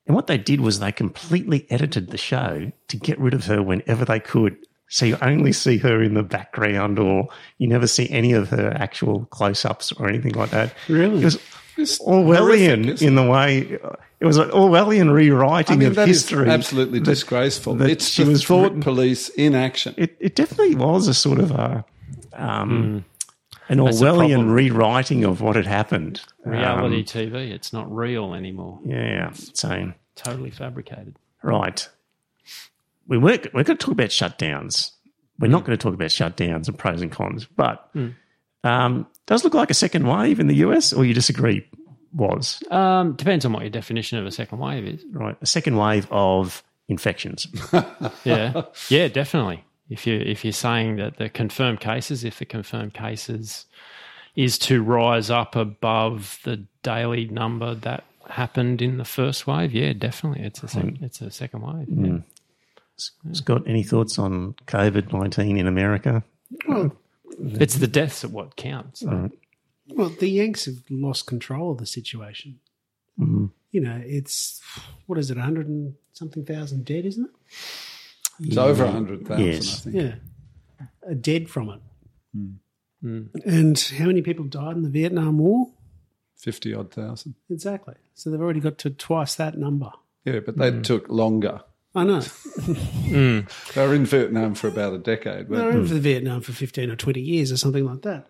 And what they did was they completely edited the show to get rid of her whenever they could. So you only see her in the background, or you never see any of her actual close ups or anything like that. Really? It was It's Orwellian horrific, in the way it was an Orwellian rewriting I mean, of that is history. absolutely disgraceful. that it's she the was thought written- police in action. It, it definitely was a sort of a um, an That's Orwellian problem. rewriting of what had happened. reality Um, TV, it's not real anymore. yeah. So Totally fabricated. right, we were we're going to talk about shutdowns, we're not going to talk about shutdowns and pros and cons, but um, does look like a second wave in the US, or you disagree? Was Um, depends on what your definition of a second wave is. right a second wave of infections. Yeah, yeah, definitely. If you if you're saying that the confirmed cases, if the confirmed cases is to rise up above the daily number that happened in the first wave, yeah, definitely, it's a sec- it's a second wave. yeah. Scott, any thoughts on COVID nineteen in America? Well, It's the deaths at what counts. well, the Yanks have lost control of the situation. Mm-hmm. You know, it's what is it, hundred and something thousand dead, isn't it? It's over 100,000, Yes. I think. Yeah, are dead from it. Hmm. Hmm. And how many people died in the Vietnam War? 50 odd thousand. Exactly. So they've already got to twice that number. Yeah, but they hmm. took longer. I know. They were in Vietnam for about a decade. They weren't in for Vietnam for 15 or 20 years or something like that.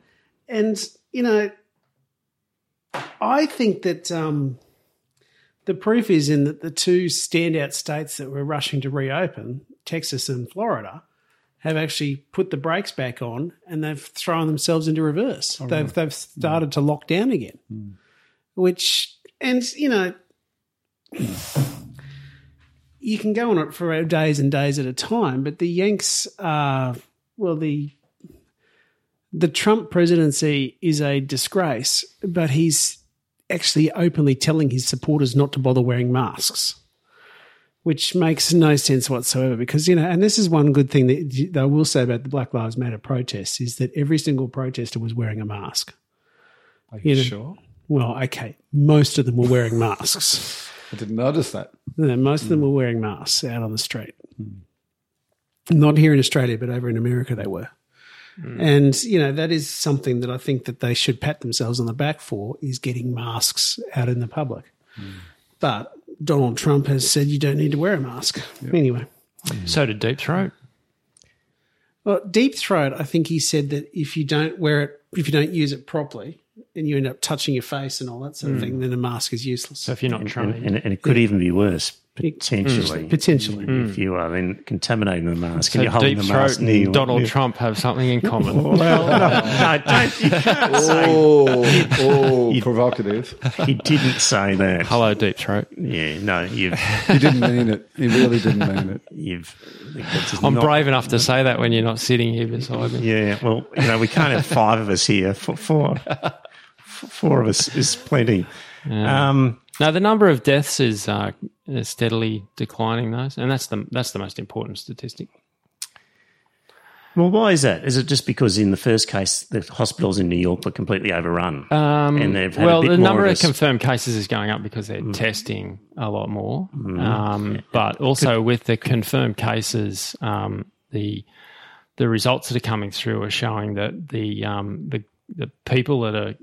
And, you know, I think that um, the proof is in that the two standout states that were rushing to reopen, Texas and Florida, have actually put the brakes back on and they've thrown themselves into reverse. they've, they've started to lock down again, which, and, you know, you can go on it for days and days at a time, but the Yanks are well the the Trump presidency is a disgrace, but he's actually openly telling his supporters not to bother wearing masks, which makes no sense whatsoever. Because you know, and this is one good thing that I will say about the Black Lives Matter protests is that every single protester was wearing a mask. Are you you know- sure? Well, okay, most of them were wearing masks. I didn't notice that. No, most of them hmm. were wearing masks out on the street. Hmm. Not here in Australia, but over in America they were. Hmm. And you know that is something that I think that they should pat themselves on the back for is getting masks out in the public. But Donald Trump has said you don't need to wear a mask anyway. So did Deep Throat. Well, deep throat, I think he said that if you don't wear it, if you don't use it properly, and you end up touching your face and all that sort of hmm. thing, then a mask is useless. So if you're not And, trained, and, and it could even be worse potentially. Potentially. if hmm. you are then contaminating the mask so and you're holding Deep the Throat mask near Donald near- Trump have something in common. Well, no, no, don't. You can't say Oh, oh, provocative. he didn't say that. Hello, Deep Throat. Yeah, no, you've He didn't mean it. He really didn't mean it. you've. I'm not- brave enough to say that when you're not sitting here beside me. Yeah, well, you know, we can't have five of us here. Four, four, four of us is plenty. Um, No, the number of deaths is uh, steadily declining, though, and that's the that's the most important statistic. well, why is that? Is it just because in the first case the hospitals in New York were completely overrun? Um, And they've had a well, the number of of, Mm. confirmed cases is going up because they're testing a lot more. Mm-hmm. Um, but also with the confirmed cases, um, the the results that are coming through are showing that the um, the the people that are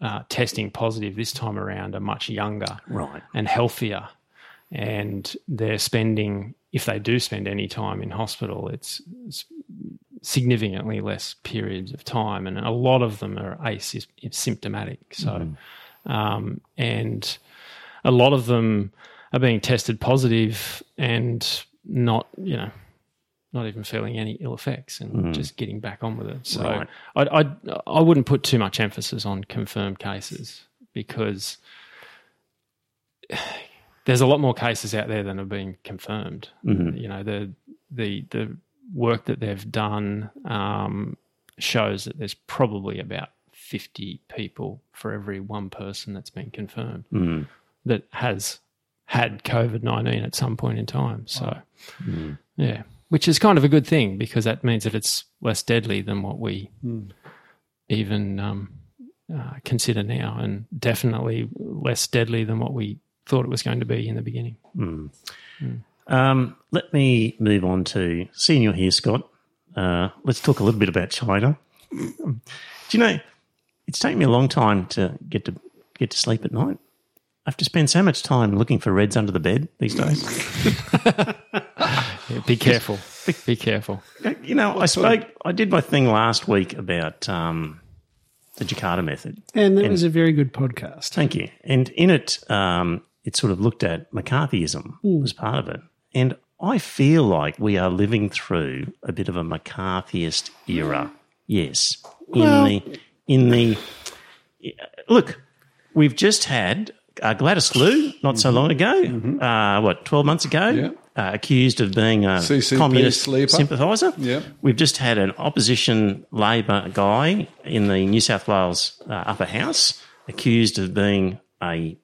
uh, testing positive this time around are much younger right. and healthier, and they're spending if they do spend any time in hospital, it's, it's significantly less periods of time, and a lot of them are asymptomatic. So, um, and a lot of them are being tested positive and not, you know, not even feeling any ill effects and hmm. just getting back on with it. So, Right. I, I I wouldn't put too much emphasis on confirmed cases because there's a lot more cases out there than have been confirmed. Mm-hmm. You know, the the the work that they've done um, shows that there's probably about 50 people for every one person that's been confirmed mm-hmm. that has had COVID 19 at some point in time. So, mm-hmm. yeah, which is kind of a good thing because that means that it's less deadly than what we even um, uh, consider now, and definitely less deadly than what we thought it was going to be in the beginning. Um, let me move on to seeing you're here, Scott. Uh, let's talk a little bit about China. Do you know? It's taken me a long time to get to get to sleep at night. I have to spend so much time looking for reds under the bed these days. Yeah, be careful. Be careful. you know, I spoke. I did my thing last week about um, the Jakarta method. And that was a very good podcast. Thank you. And in it, um, it sort of looked at McCarthyism Hmm. as part of it. And I feel like we are living through a bit of a McCarthyist era. Yes, in Well- the in the look, we've just had uh, Gladys Liu not so long ago. Uh, what twelve months ago? Yeah. Uh, accused of being a CCP communist sleeper. sympathiser. Yeah. We've just had an opposition Labor guy in the New South Wales uh, upper house accused of being a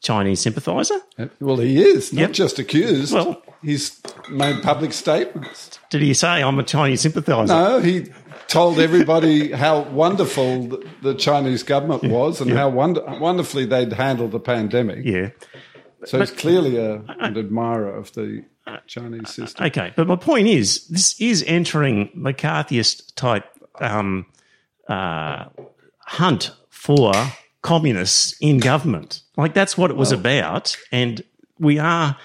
Chinese sympathiser. Well, he is not Yep. just accused. Well- he's made public statements. Did he say I'm a Chinese sympathiser? No, he told everybody how wonderful the, Chinese government was and how wonder, wonderfully they'd handled the pandemic. Yeah. So he's clearly a, an admirer of the Chinese system. Okay, but my point is, this is entering McCarthyist type um, uh, hunt for communists in government. Like that's what it was about, and we are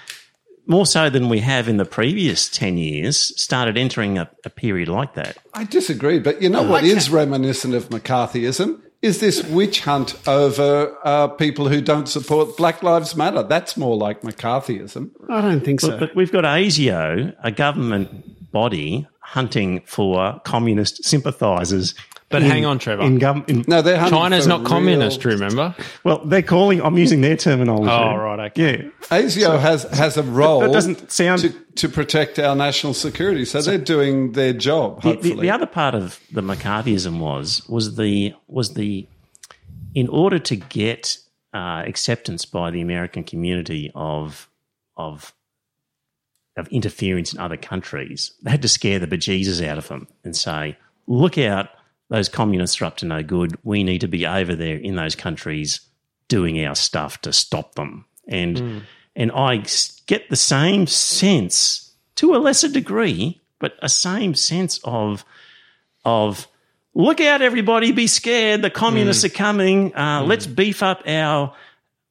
more so than we have in the previous ten years started entering a, a period like that. I disagree, but you know what is reminiscent of McCarthyism? Is this witch hunt over uh, people who don't support Black Lives Matter? That's more like McCarthyism. I don't think so. But we've got ASIO, a government body, hunting for communist sympathisers. But hang on, Trevor. In gov- in, No, they're China's not real- communist, remember? well, they're calling. I'm using their terminology. Oh, right, okay. Yeah. ASIO has has a role that doesn't sound- to, to protect our national security. So, they're doing their job. The, Hopefully, the, the other part of the McCarthyism was was the was the in order to get uh, acceptance by the American community of of of interference in other countries, they had to scare the bejesus out of them and say, "Look out! Those communists are up to no good. We need to be over there in those countries doing our stuff to stop them." And hmm. and I get the same sense to a lesser degree, but a same sense of of look out, everybody, be scared. The communists hmm. are coming. Uh, hmm. Let's beef up our.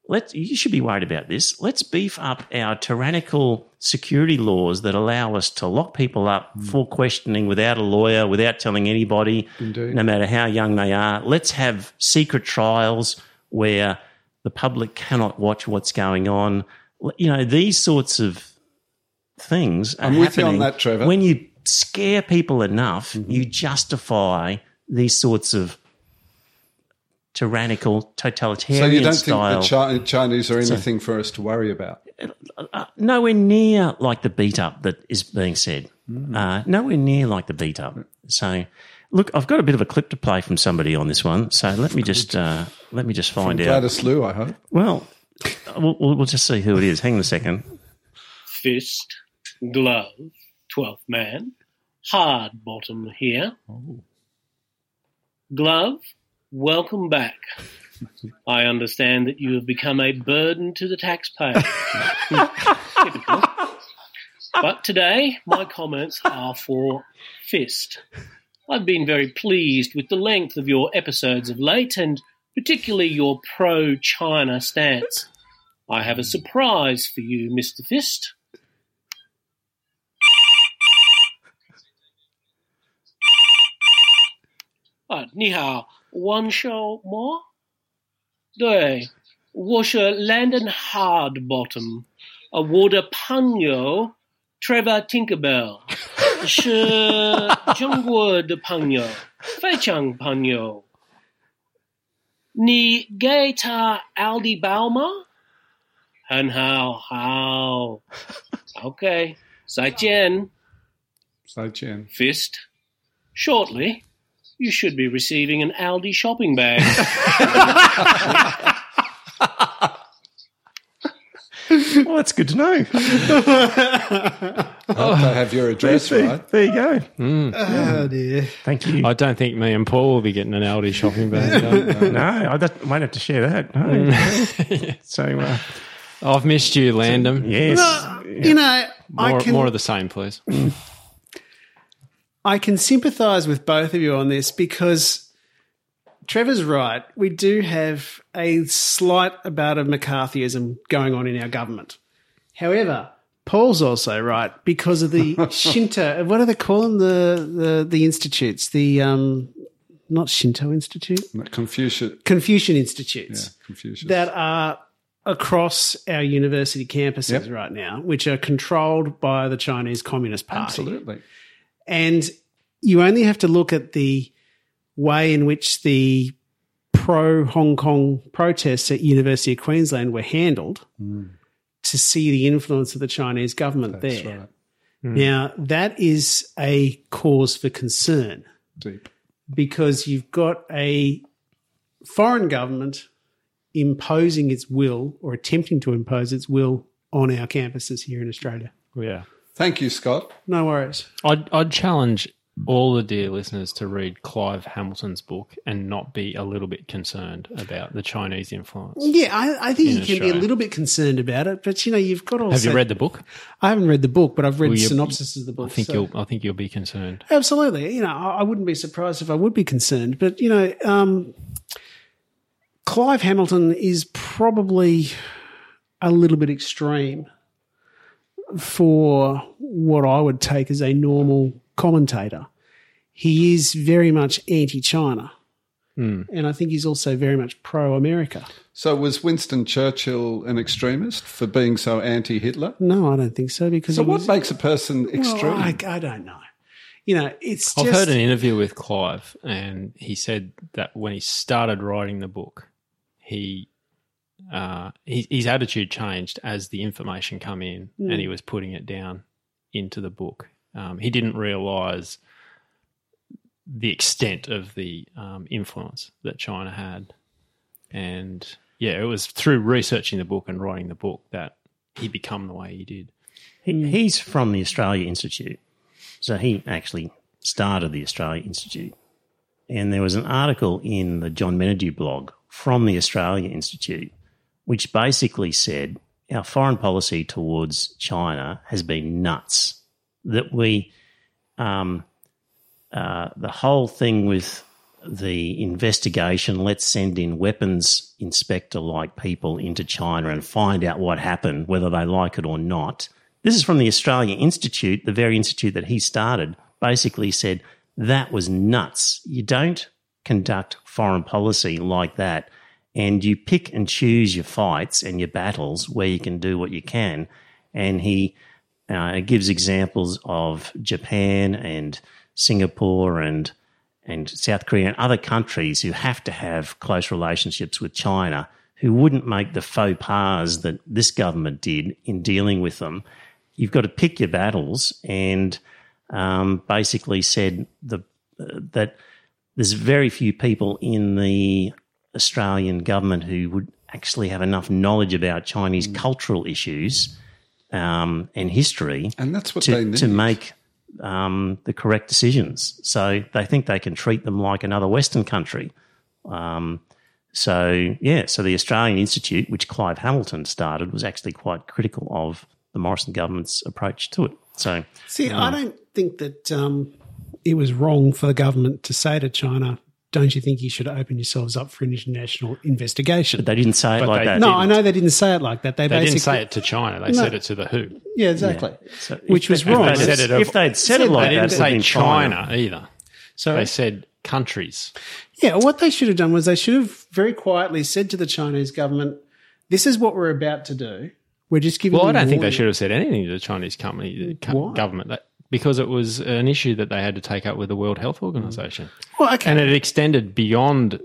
Let's. You should be worried about this. Let's beef up our tyrannical security laws that allow us to lock people up hmm. for questioning without a lawyer, without telling anybody, no matter how young they are. Let's have secret trials where the public cannot watch what's going on. You know these sorts of things. Are I'm with you on that, Trevor. When you scare people enough, mm-hmm. you justify these sorts of tyrannical, totalitarian. so you don't style. think the Chi- Chinese are anything for us to worry about? nowhere near like the beat up that is being said. Uh, nowhere near like the beat up. So, look, I've got a bit of a clip to play from somebody on this one. So let me just uh, let me just find out. Gladys Liu, I hope. Well, we'll, we'll we'll just see who it is. Hang on a second. fist, glove, twelfth man, hard bottom here. Glove, welcome back. I understand that you have become a burden to the taxpayer. But today, my comments are for Fist. I've been very pleased with the length of your episodes of late, and particularly your pro China stance. I have a surprise for you, Mr. Fist. Ah, 你好 ，one show more？对，我是 Landon Hardbottom，呃，我的朋友 Trevor Tinkerbell 是中国的朋友，非常朋友。你给他 Aldi 包吗？很好，好，OK，再见 So, Jen. fist. Shortly, you should be receiving an Aldi shopping bag. Well, that's good to know. I hope they have your address right. There you go. oh dear. Thank you. I don't think me and Paul will be getting an Aldi shopping bag. no. no, I don't, might have to share that. No. so, uh, I've missed you, Landon. yes. You know, I More, can more of the same, please. I can sympathise with both of you on this because Trevor's right. We do have a slight about of McCarthyism going on in our government. However, Paul's also right because of the Shinto. What do they call them? The the the institutes. The um, not Shinto Institute, Confucius. Confucian institutes Confucius. that are across our university campuses Yep. right now, which are controlled by the Chinese Communist Party. Absolutely. And you only have to look at the way in which the pro Hong Kong protests at University of Queensland were handled to see the influence of the Chinese government That's there. right. Hmm. Now, that is a cause for concern Deep. because you've got a foreign government imposing its will or attempting to impose its will on our campuses here in Australia. Yeah. Thank you, Scott. No worries. I'd, I'd challenge all the dear listeners to read Clive Hamilton's book and not be a little bit concerned about the Chinese influence. Yeah, I, I think you can be a little bit concerned about it, but you know, you've got to. Have you read the book? I haven't read the book, but I've read Well, the synopsis of the book. I think so- you'll. I think you'll be concerned. Absolutely. You know, I I wouldn't be surprised if I would be concerned. But, you know, um, Clive Hamilton is probably a little bit extreme for what I would take as a normal commentator. He is very much anti China. Hmm. And I think he's also very much pro America. So, was Winston Churchill an extremist for being so anti Hitler? No, I don't think so because So, he what was, makes a person well, extreme? I, I don't know. You know, it's I've just heard an interview with Clive, and he said that when he started writing the book, he. Uh, his, his attitude changed as the information come in, Hmm. and he was putting it down into the book. Um, he didn't realize the extent of the um, influence that China had, and yeah, it was through researching the book and writing the book that he become the way he did. He, he's from the Australia Institute. So he actually started the Australia Institute. And there was an article in the John Menadue blog from the Australia Institute, which basically said our foreign policy towards China has been nuts. That we, um, uh, the whole thing with the investigation, let's send in weapons inspector like people into China and find out what happened, whether they like it or not. This is from the Australia Institute, the very institute that he started, basically said that was nuts. You don't conduct foreign policy like that. And you pick and choose your fights and your battles where you can do what you can. And he uh, gives examples of Japan and Singapore and and South Korea and other countries who have to have close relationships with China, who wouldn't make the faux pas that this government did in dealing with them. You've got to pick your battles, and um, basically said the uh, that there's very few people in the Australian government who would actually have enough knowledge about Chinese cultural issues um, and history and that's what they to, need. to make um, the correct decisions. So they think they can treat them like another Western country. Um, so yeah, so the Australian Institute, which Clive Hamilton started, was actually quite critical of the Morrison government's approach to it. So See, I don't think that um, it was wrong for the government to say to China, "Don't you think you should open yourselves up for an international investigation?" But they didn't say it But like they that. no, didn't. I know they didn't say it like that. They, They basically didn't say it to China; they said it to the WHO. Yeah, exactly. So if Which was they- if wrong. they'd said it if they'd said it like They that, didn't it would've say been China either. So They said countries. Yeah, what they should have done was they should have very quietly said to the Chinese government, "This is what we're about to do. We're just giving." Well, I don't think they should have said anything to the Chinese company, the co- Why? government, that, because it was an issue that they had to take up with the World Health Organization. Well, okay. And it extended beyond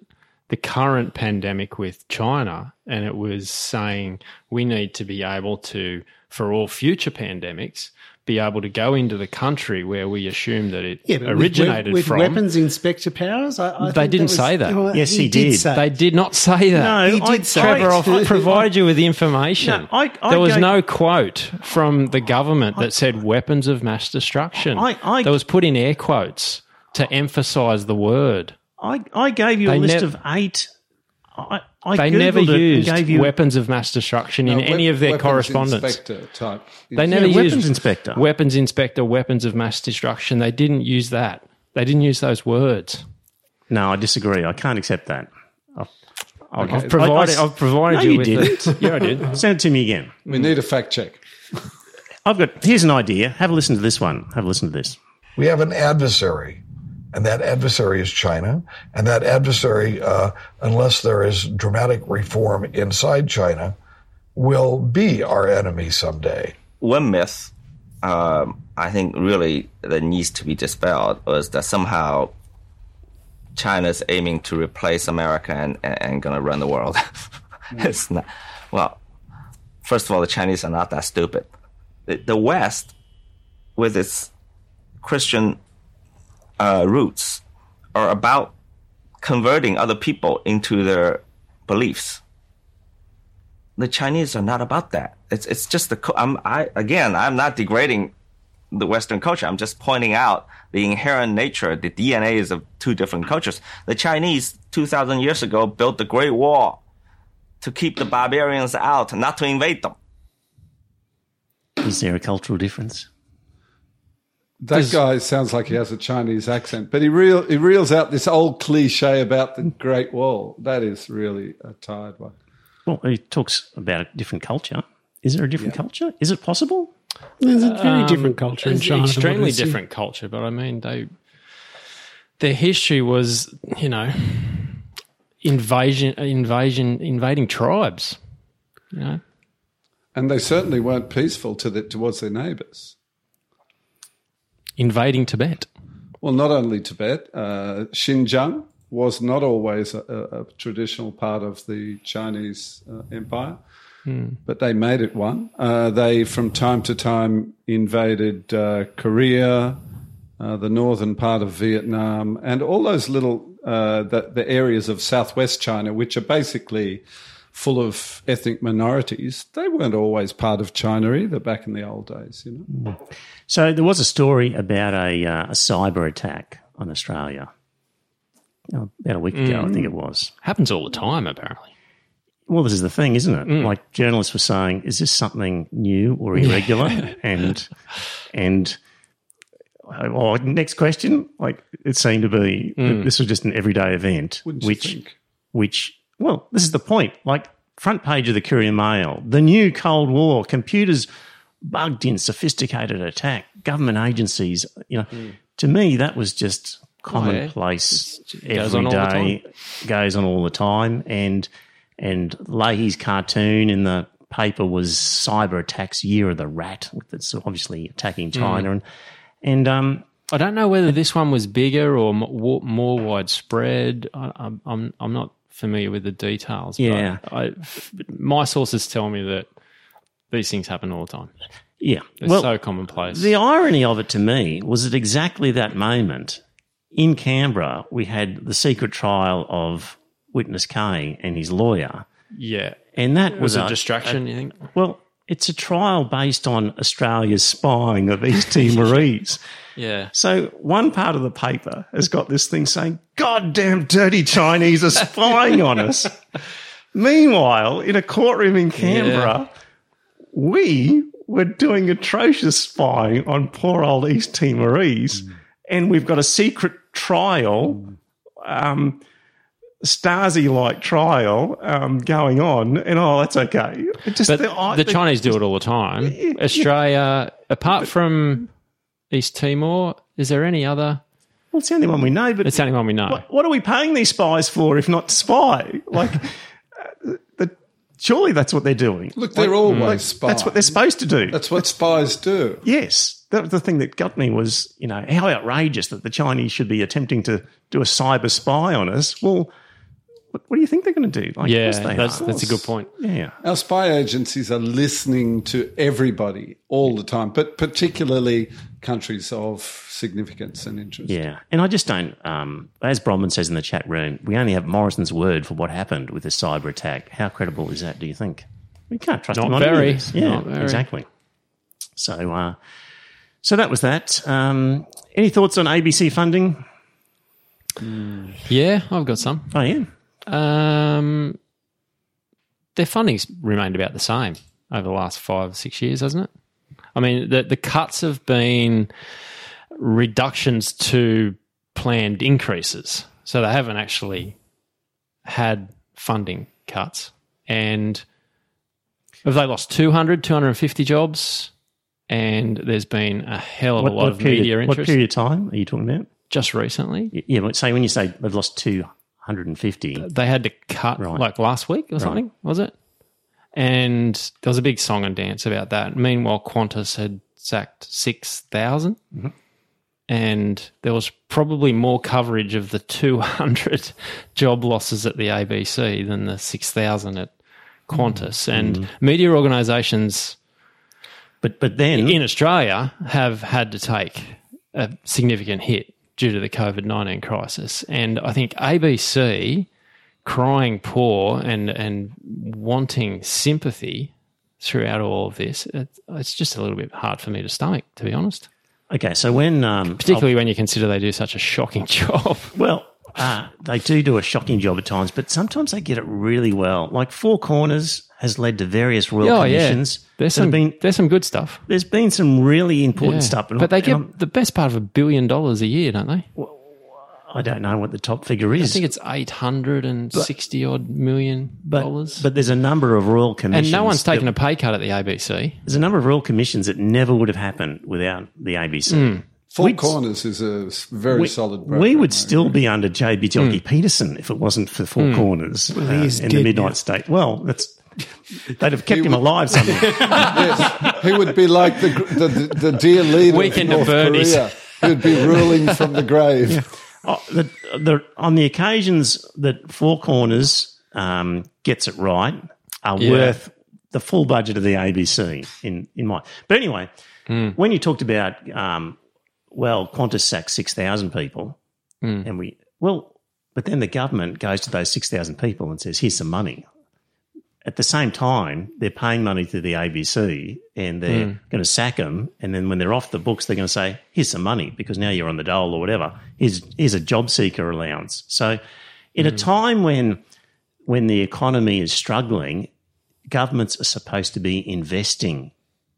the current pandemic with China. And it was saying we need to be able to, for all future pandemics, be able to go into the country where we assume that it yeah, but with- originated with, from. weapons inspector powers. I, I They didn't was- say that. Well, Yes, he did. say They did not say that. No, He I- did say Trevor, it. I've provided you with the information. No, I- I there was gave- no quote from the government that said weapons of mass destruction. I- I- that was put in air quotes to emphasize the word. I, I gave you a list nev- of eight. I, I They Googled never used gave you weapons of mass destruction in No, any of their weapons correspondence. Inspector type. They Yeah, never weapons inspector. weapons inspector, weapons of mass destruction. They didn't use that. They didn't use those words. No, I disagree. I can't accept that. I've, I've, I've provided. I- I- I've provided No, you, you with didn't. it. Yeah, I did. Send it to me again. We need a fact check. I've got. Here's an idea. Have a listen to this one. Have a listen to this. we have an adversary, and that adversary is China. And that adversary, uh, unless there is dramatic reform inside China, will be our enemy someday. One myth um, I think really that needs to be dispelled was that somehow China's aiming to replace America and, and, and going to run the world. it's not. Well, first of all, the Chinese are not that stupid. The, the West, with its Christian uh, roots, are about converting other people into their beliefs. The Chinese are not about that. It's it's just the I'm I again I'm not degrading the Western culture. I'm just pointing out the inherent nature, the DNAs of two different cultures. The Chinese two thousand years ago built the Great Wall to keep the barbarians out, not to invade them. Is there a cultural difference? That guy sounds like he has a Chinese accent, but he reel he reels out this old cliche about the Great Wall. That is really a tired one. Well, he talks about a different culture. Is there a different culture? Is it possible? There's a um, very different culture in China. an to what extremely it is here. different culture, but I mean, they their history was, you know, invasion, invasion, invading tribes. You know, And they certainly weren't peaceful to the, towards their neighbours. Invading Tibet. Well, not only Tibet, uh, Xinjiang was not always a, a, traditional part of the Chinese uh, empire, but they made it one. Uh, they, from time to time, invaded uh, Korea, uh, the northern part of Vietnam, and all those little uh, the, the areas of southwest China, which are basically full of ethnic minorities. They weren't always part of China either back in the old days, you know. Mm. So there was a story about a, uh, a cyber attack on Australia oh, about a week ago, I think it mm. was. Happens all the time, apparently. Well, this is the thing, isn't it? Mm. Like journalists were saying, is this something new or irregular? and and oh, next question, like it seemed to be that this was just an everyday event, Wouldn't you which think? which well, this is the point. Like front page of the Courier Mail, the new Cold War, computers bugged in sophisticated attack, government agencies. You know, to me that was just commonplace goes every on all the day, goes on all the time, and and Leahy's cartoon in the paper was cyber attacks year of the rat that's obviously attacking China and and um I don't know whether this one was bigger or more widespread. I, I'm, I'm I'm not familiar with the details. but Yeah. I, my sources tell me that these things happen all the time. yeah They're well so commonplace. The irony of it to me was at exactly that moment in Canberra, we had the secret trial of Witness K and his lawyer. yeah, And that was was, a distraction. you think? well, it's a trial based on Australia's spying of East Timorese. Yeah. So one part of the paper has got this thing saying, goddamn dirty Chinese are spying on us. Meanwhile, in a courtroom in Canberra, we were doing atrocious spying on poor old East Timorese, and we've got a secret trial, um, Stasi like trial um, going on, and oh, that's okay. Just But the, I- the Chinese do it all the time. Australia, apart from East Timor, is there any other? Well, it's the only one we know, but It's the only one we know. what, what are we paying these spies for if not to spy? Like, uh, the, surely that's what they're doing. Look, they're always spies. That's what they're supposed to do. That's what spies do. yes. That was the thing that got me was, you know, how outrageous that the Chinese should be attempting to do a cyber spy on us. Well, what, what do you think they're going to do? Like, yeah, they that's that's a good point. Yeah. Our spy agencies are listening to everybody all the time, but particularly countries of significance and interest. Yeah. And I just don't, um, as Bronwyn says in the chat room, we only have Morrison's word for what happened with this cyber attack. How credible is that, do you think? We can't trust Not him on very. this. Yeah, Not very. exactly. So, uh, so that was that. Um, any thoughts on ABC funding? Yeah, I've got some. Oh, yeah. Um, their funding's remained about the same over the last five or six years, hasn't it? I mean, the the cuts have been reductions to planned increases, so they haven't actually had funding cuts. And have they lost 200, 250 jobs? And there's been a hell of a lot of period, media what period of time are you talking about? just recently. Yeah, but say when you say they've lost 250. They had to cut Right. like last week or something, was it? And there was a big song and dance about that. Meanwhile, Qantas had sacked 6,000. Mm-hmm. And there was probably more coverage of the 200 job losses at the ABC than the 6,000 at Qantas. Mm-hmm. And media organisations But but then in Australia have had to take a significant hit due to the COVID 19 crisis. And I think ABC crying poor and, and wanting sympathy throughout all of this, it, it's just a little bit hard for me to stomach, to be honest. okay, so when um, Particularly when you consider they do such a shocking job. Well, uh, they do do a shocking job at times, but sometimes they get it really well. Like Four Corners has led to various royal Oh, yeah. commissions. There's some, been there's some good stuff. there's been some really important Yeah. stuff, and But they get I'm- the best part of a billion dollars a year, don't they? I don't know what the top figure is. I think it's 860 odd million but, dollars. but there's a number of royal commissions, and no one's taken that- a pay cut at the ABC. There's a number of royal commissions that never would have happened without the ABC. Hmm. Four We'd- Corners is a very we, solid. we would I still be under Joh Bjelke hmm. Petersen if it wasn't for Four hmm. Corners uh, in the Midnight now. State. Well, that's they'd have kept him alive somehow. Yes, he would be like the the, the, the dear leader Weekend of at North Bernie's. Korea. He would be ruling from the grave. Oh, the, the, on the occasions that Four Corners um, gets it right, are Yeah. worth the full budget of the ABC in in my. But anyway, when you talked about um, well, Qantas sacked six thousand people, and we well, but then the government goes to those six thousand people and says, "Here's some money." At the same time, they're paying money to the ABC and they're hmm. going to sack them. And then when they're off the books, they're going to say, here's some money because now you're on the dole or whatever. Here's, here's a job seeker allowance. So, in a hmm. time when, when the economy is struggling, governments are supposed to be investing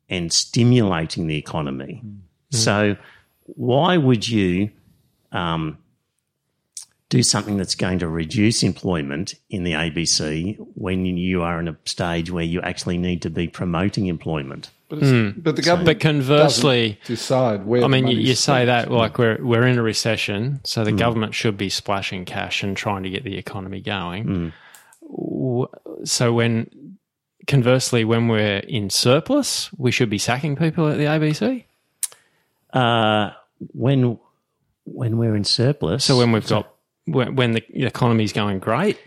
and stimulating the economy. Hmm. So, why would you um, do something that's going to reduce employment in the ABC when you are in a stage where you actually need to be promoting employment? But, it's, hmm. but the government But conversely, decide where. I the mean, you, money's you say that like we're we're in a recession, so the hmm. government should be splashing cash and trying to get the economy going. Hmm. W- So when conversely, when we're in surplus, we should be sacking people at the ABC. Uh, when when we're in surplus, So when we've got when, when the economy's going great,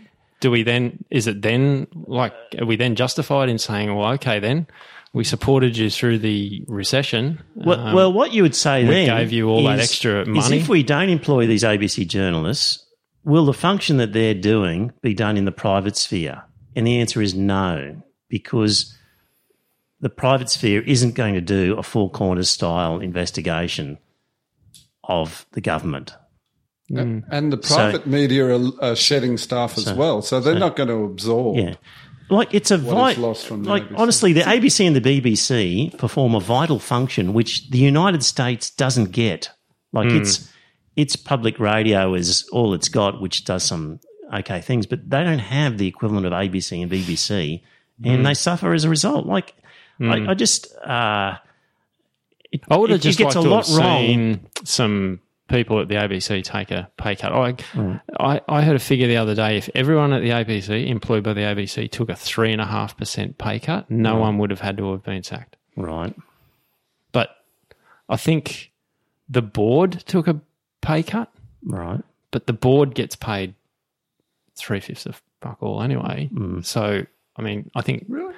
do we then is it then like are we then justified in saying, well, okay, then we supported you through the recession? Well, um, well, what you would say we then gave you all that is- extra is money. if we don't employ these ABC journalists, will the function that they're doing be done in the private sphere? And the answer is no, because the private sphere isn't going to do a four corners style investigation of the government. And the private media are, are shedding staff as well, so they're not going to absorb. Yeah. Like it's a What is vi- from the like ABC? honestly, the ABC and the BBC perform a vital function which the United States doesn't get. Like Hmm. it's its public radio is all it's got, which does some okay things, but they don't have the equivalent of ABC and BBC, and Hmm. they suffer as a result. Like I, I just uh, it, I would have just it liked a to lot have wrong. seen some people at the ABC take a pay cut. I, Hmm. I, I heard a figure the other day. If everyone at the ABC, employed by the ABC, took a three and a half percent pay cut, no one would have had to have been sacked. Right. But I think the board took a pay cut, Right. but the board gets paid three fifths of fuck all anyway. So I mean, I think really,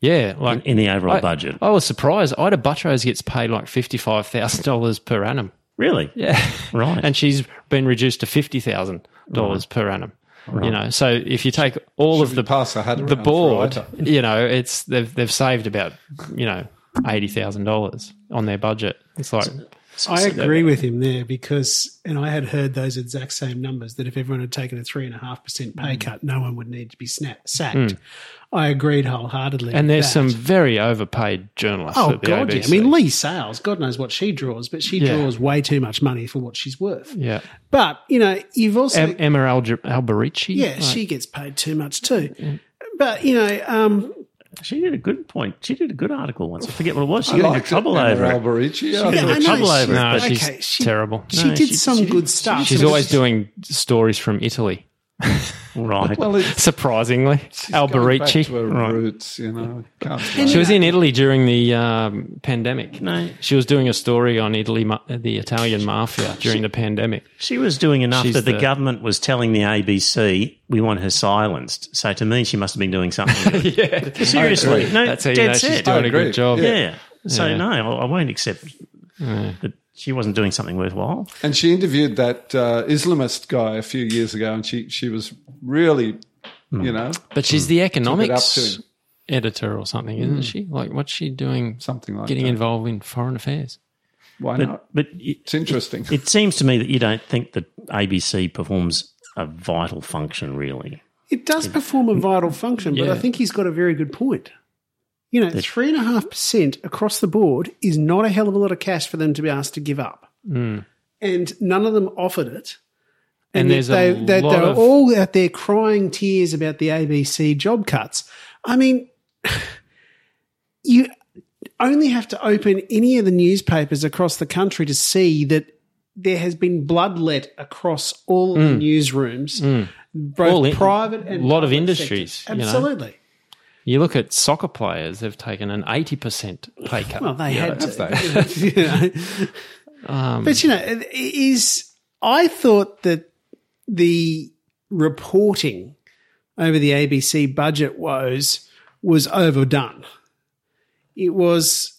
yeah, like In, in the overall I, budget. I was surprised. Ita Buttrose gets paid like fifty five thousand dollars per annum. Really? Yeah. Right. and she's been reduced to fifty thousand dollars per annum. You know, so if you take all of the pass the board, you know, it's they've they've saved about you know eighty thousand dollars on their budget. It's like I agree with him there because, and I had heard those exact same numbers that if everyone had taken a three and a half percent Mm. pay cut, no one would need to be snap, sacked. I agreed wholeheartedly. and there's that. some very overpaid journalists. Oh god, yeah. I mean, Leigh Sales, God knows what she draws, but she Yeah. draws way too much money for what she's worth. yeah, But you know, you've also Em- Emma Alger- Alberici. yeah, Like, she gets paid too much too. But you know, um, She did a good point. She did a good article once. I forget what it was. She I got into trouble it, over Emma it. Alberici. I got thought- Yeah, I know, trouble over it. no, but she's okay, she- terrible. she No, did she- some she- good stuff. She's always just- doing stories from Italy. Right. Well, it's Surprisingly, she's going back Alberici. Right. roots, you know. She was in Italy during the um, pandemic. No. She was doing a story on Italy, the Italian mafia during the pandemic. She was doing enough She's that the, the- government was telling the ABC, we want her silenced. So to me, she must have been doing something. good. yeah, Seriously. No, that's how you dead know she's set. doing a agree. good job. Yeah. So Yeah. no, I, I won't accept that she wasn't doing something worthwhile. And she interviewed that uh, Islamist guy a few years ago, and she she was really, you know, But she's the Took up to economics editor or something, isn't she? Like, what's she doing? something like Getting that. involved in foreign affairs. Why But not? but it, It's interesting. it seems to me that you don't think that ABC performs a vital function really. It does perform a vital function, but Yeah. I think he's got a very good point. You know, three and a half percent across the board is not a hell of a lot of cash for them to be asked to give up, and none of them offered it. And yet there's a they, they, lot they were of- all out there crying tears about the ABC job cuts. I mean, you only have to open any of the newspapers across the country to see that there has been bloodlet across all of the newsrooms, both Mm. All in- private and a lot of industries, sectors. you know. You look at soccer players; they've taken an eighty percent pay cut. Well, they had have to. you know. Um, but you know, it is I thought that the reporting over the ABC budget woes was overdone. It was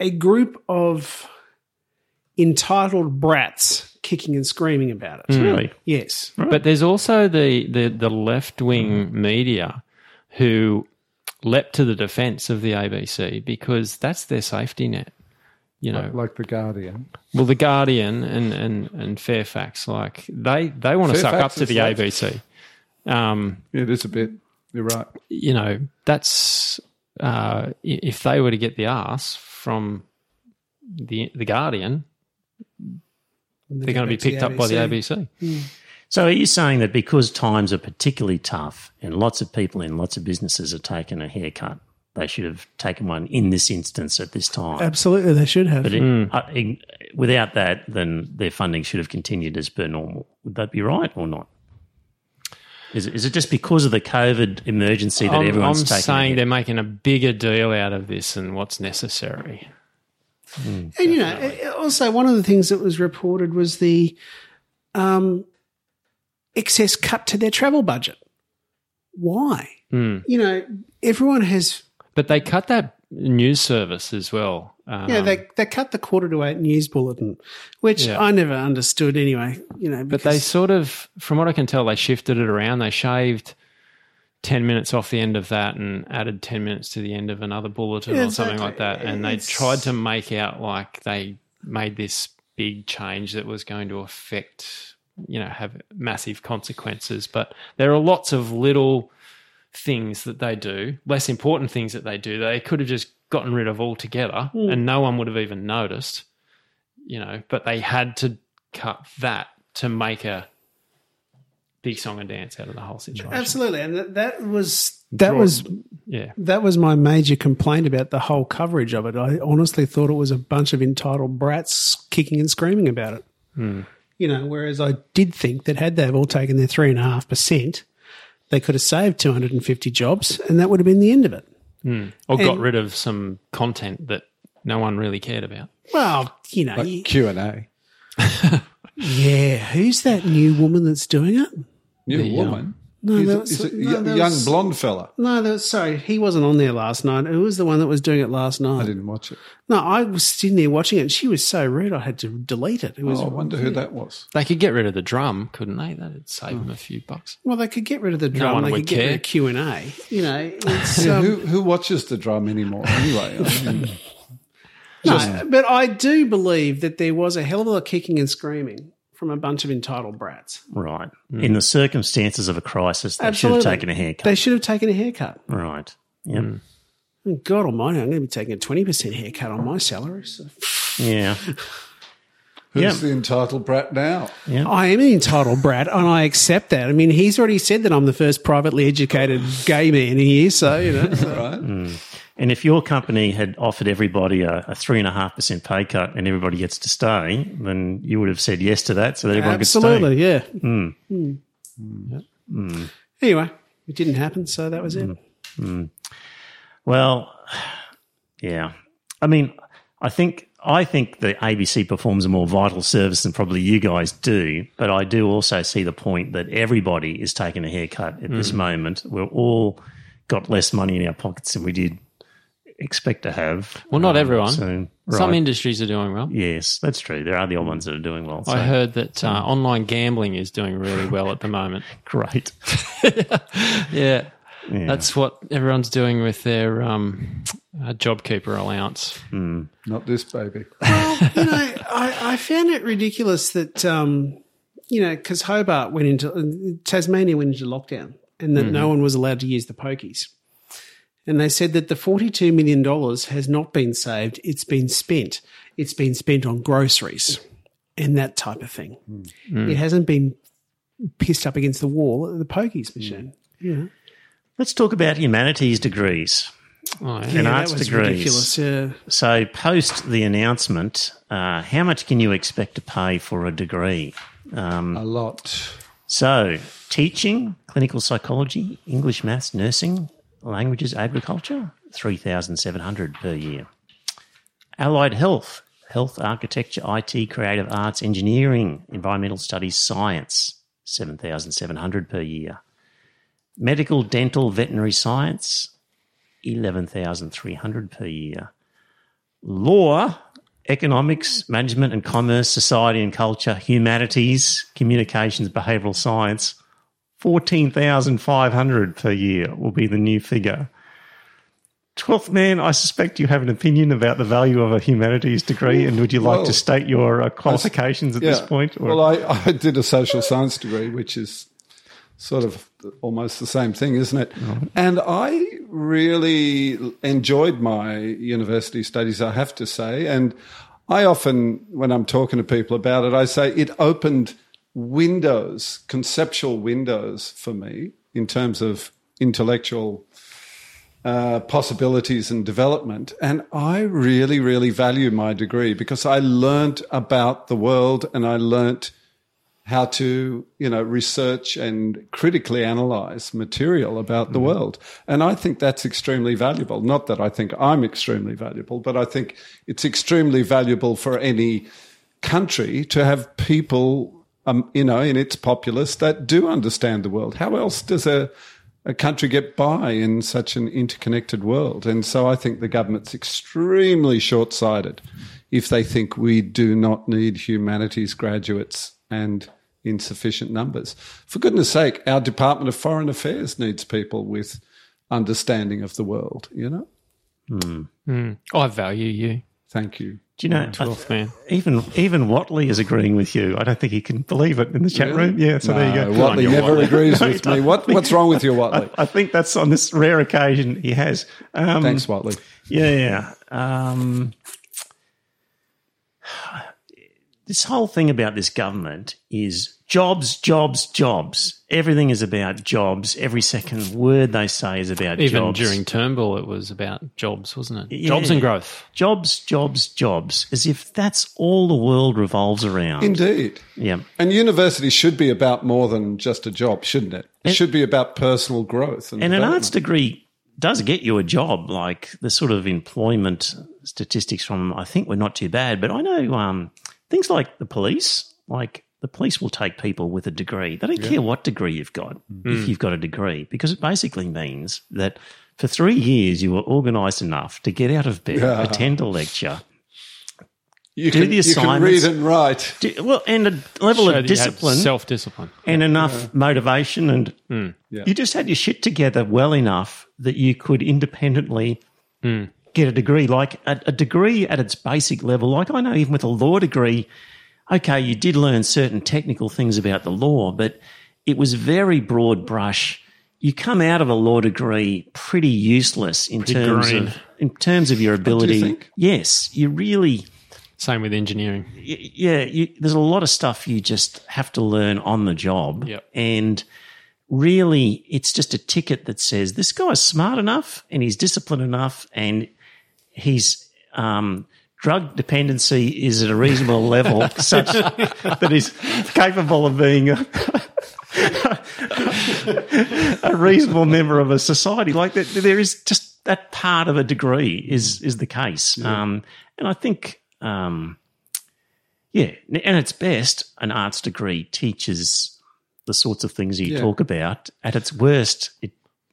a group of entitled brats kicking and screaming about it. Hmm. Really? Yes. But there's also the, the, the left wing hmm. media who leapt to the defence of the ABC because that's their safety net. You know, like the Guardian. well, the Guardian and, and, and Fairfax, like they, they want to suck up to the. ABC. Um, It is a bit. You're right. you know, that's uh, if they were to get the ass from the the Guardian, they're going to be picked up by the ABC. So are you saying that because times are particularly tough and lots of people in lots of businesses are taking a haircut, they should have taken one in this instance at this time? Absolutely, they should have. But it, uh, in- without that, then their funding should have continued as per normal. Would that be right or not? Is it, is it just because of the COVID emergency that I'm, everyone's I'm taking? saying a they're making a bigger deal out of this than what's necessary. And you know, also one of the things that was reported was the um, excess cut to their travel budget. Why? Hmm. You know, everyone has. But they cut that news service as well. Um, Yeah, they they cut the quarter to eight news bulletin, which Yeah. I never understood anyway. You know, but they sort of, from what I can tell, they shifted it around. They shaved 10 minutes off the end of that and added 10 minutes to the end of another bulletin or something like that. And they tried to make out like they made this big change that was going to affect, you know, have massive consequences. But there are lots of little things that they do, less important things that they do, they could have just gotten rid of altogether hmm. and no one would have even noticed, you know, but they had to cut that to make a big song and dance out of the whole situation. absolutely, and that, that was that Draw- was Yeah. that was my major complaint about the whole coverage of it. I honestly thought it was a bunch of entitled brats kicking and screaming about it. Hmm. You know, whereas I did think that had they all taken their three and a half percent, they could have saved two hundred and fifty jobs, and that would have been the end of it. Or got rid of some content that no one really cared about. Well, you know, Like Q and A. yeah. Who's that new woman that's doing it? New The, um, woman. No, He's a, that was- he's a no, y- that young was- blonde fella. No, that was, sorry, he wasn't on there last night. Who was the one that was doing it last night? I didn't watch it. No, I was sitting there watching it. and She was so rude, I had to delete it. It was Oh, I wonder who that was. They could get rid of the drum, couldn't they? That'd save them a few bucks. well, they could get rid of the No drum. one they would could get rid care. of Q and A. You know, it's, Yeah, um, who who watches the drum anymore? Anyway, I mean, no, but I do believe that there was a hell of a lot of kicking and screaming from a bunch of entitled brats. Right. Hmm. In the circumstances of a crisis, they Absolutely. should have taken a haircut. They should have taken a haircut. right. Yep. Hmm. God Almighty, I'm going to be taking a twenty percent haircut on my salary. So. Yeah. who's Yeah. the entitled brat now? I am an entitled brat, and I accept that. I mean, he's already said that I'm the first privately educated gay man here, so you know. so- Right? Hmm. And if your company had offered everybody a, a three and a half percent pay cut and everybody gets to stay, then you would have said yes to that so that everyone Absolutely, could stay. Absolutely, yeah. Hmm. Hmm. could stay. Hmm. Anyway, it didn't happen, so that was it. Well, yeah. I mean, I think I think the ABC performs a more vital service than probably you guys do, but I do also see the point that everybody is taking a haircut at this moment. We're all got less money in our pockets than we did expect to have. Well, not Um, everyone. So, Some industries are doing well. yes, that's true. There are the odd ones that are doing well. So I heard that uh, online gambling is doing really well at the moment. great. Yeah. Yeah. That's what everyone's doing with their um, uh, JobKeeper allowance. Not this baby. Well, you know, I, I found it ridiculous that, um, you know, because Hobart went into, Tasmania went into lockdown and that no one was allowed to use the pokies. And they said that the $42 million has not been saved, it's been spent. It's been spent on groceries and that type of thing. It hasn't been pissed up against the wall at the pokies machine. Yeah. Let's talk about humanities degrees. Oh, yeah. And Yeah, arts degrees. ridiculous. Yeah. So, post the announcement, uh, how much can you expect to pay for a degree? Um, A lot. So, teaching, clinical psychology, English, maths, nursing, languages, agriculture, 3,700 per year. Allied health, health, architecture, IT, creative arts, engineering, environmental studies, science, 7,700 per year. Medical, dental, veterinary science, 11,300 per year. Law, economics, management and commerce, society and culture, humanities, communications, behavioral science, 14,500 per year will be the new figure. 12th man, I suspect you have an opinion about the value of a humanities degree, and would you like Well, to state your uh, qualifications at this point? or- Well, I, I did a social science degree, which is sort of almost the same thing, isn't it? And I really enjoyed my university studies, I have to say. And I often, when I'm talking to people about it, I say it opened windows, conceptual windows for me in terms of intellectual uh, possibilities and development. And I really, really value my degree because I learnt about the world and I learnt how to, you know, research and critically analyze material about the world. And I think that's extremely valuable. Not that I think I'm extremely valuable, but I think it's extremely valuable for any country to have people, um, you know, in its populace that do understand the world. How else does a a country get by in such an interconnected world? And so I think the government's extremely short sighted if they think we do not need humanities graduates and in sufficient numbers. For goodness sake, our Department of Foreign Affairs needs people with understanding of the world, you know? I value you, Mm. Thank you. Do you know, I- 12th man. even even Watley is agreeing with you. I don't think he can believe it in the chat room. Yeah, so there you go. Watley never agrees with me. What, what's wrong with you, Watley? I think that's on this rare occasion he has. Um, Thanks, Watley. Yeah, yeah. Um, this whole thing about this government is jobs, jobs, jobs. Everything is about jobs. Every second word they say is about Even jobs. Even during Turnbull, it was about jobs, wasn't it? Yeah. Jobs and growth. jobs, jobs, jobs, as if that's all the world revolves around. Indeed. Yeah. And university should be about more than just a job, shouldn't it? It And- should be about personal growth. And, And an arts degree does get you a job. Like the sort of employment statistics from, I think, were not too bad. But I know um, things like the police, like the police will take people with a degree. They don't care what degree you've got, if mm. you've got a degree, because it basically means that for three years you were organised enough to get out of bed, Yeah. attend a lecture, you do can, the you can assignments. read and write. do, well, and a level of discipline. self discipline. and enough motivation and Yeah. you just had your shit together well enough that you could independently get a degree like a, a degree at its basic level like i know even with a law degree okay you did learn certain technical things about the law but it was very broad brush you come out of a law degree pretty useless in terms green. of in terms of your ability think? yes you really Same with engineering. y- yeah, you, there's a lot of stuff you just have to learn on the job. Yep. And really, it's just a ticket that says this guy's smart enough and he's disciplined enough and he's um, drug dependency is at a reasonable level such that he's capable of being a, a reasonable member of a society. Like that, there is just that part of a degree is is the case, um, and I think, um, yeah, and its best, an arts degree teaches the sorts of things you Yeah. talk about. At its worst, it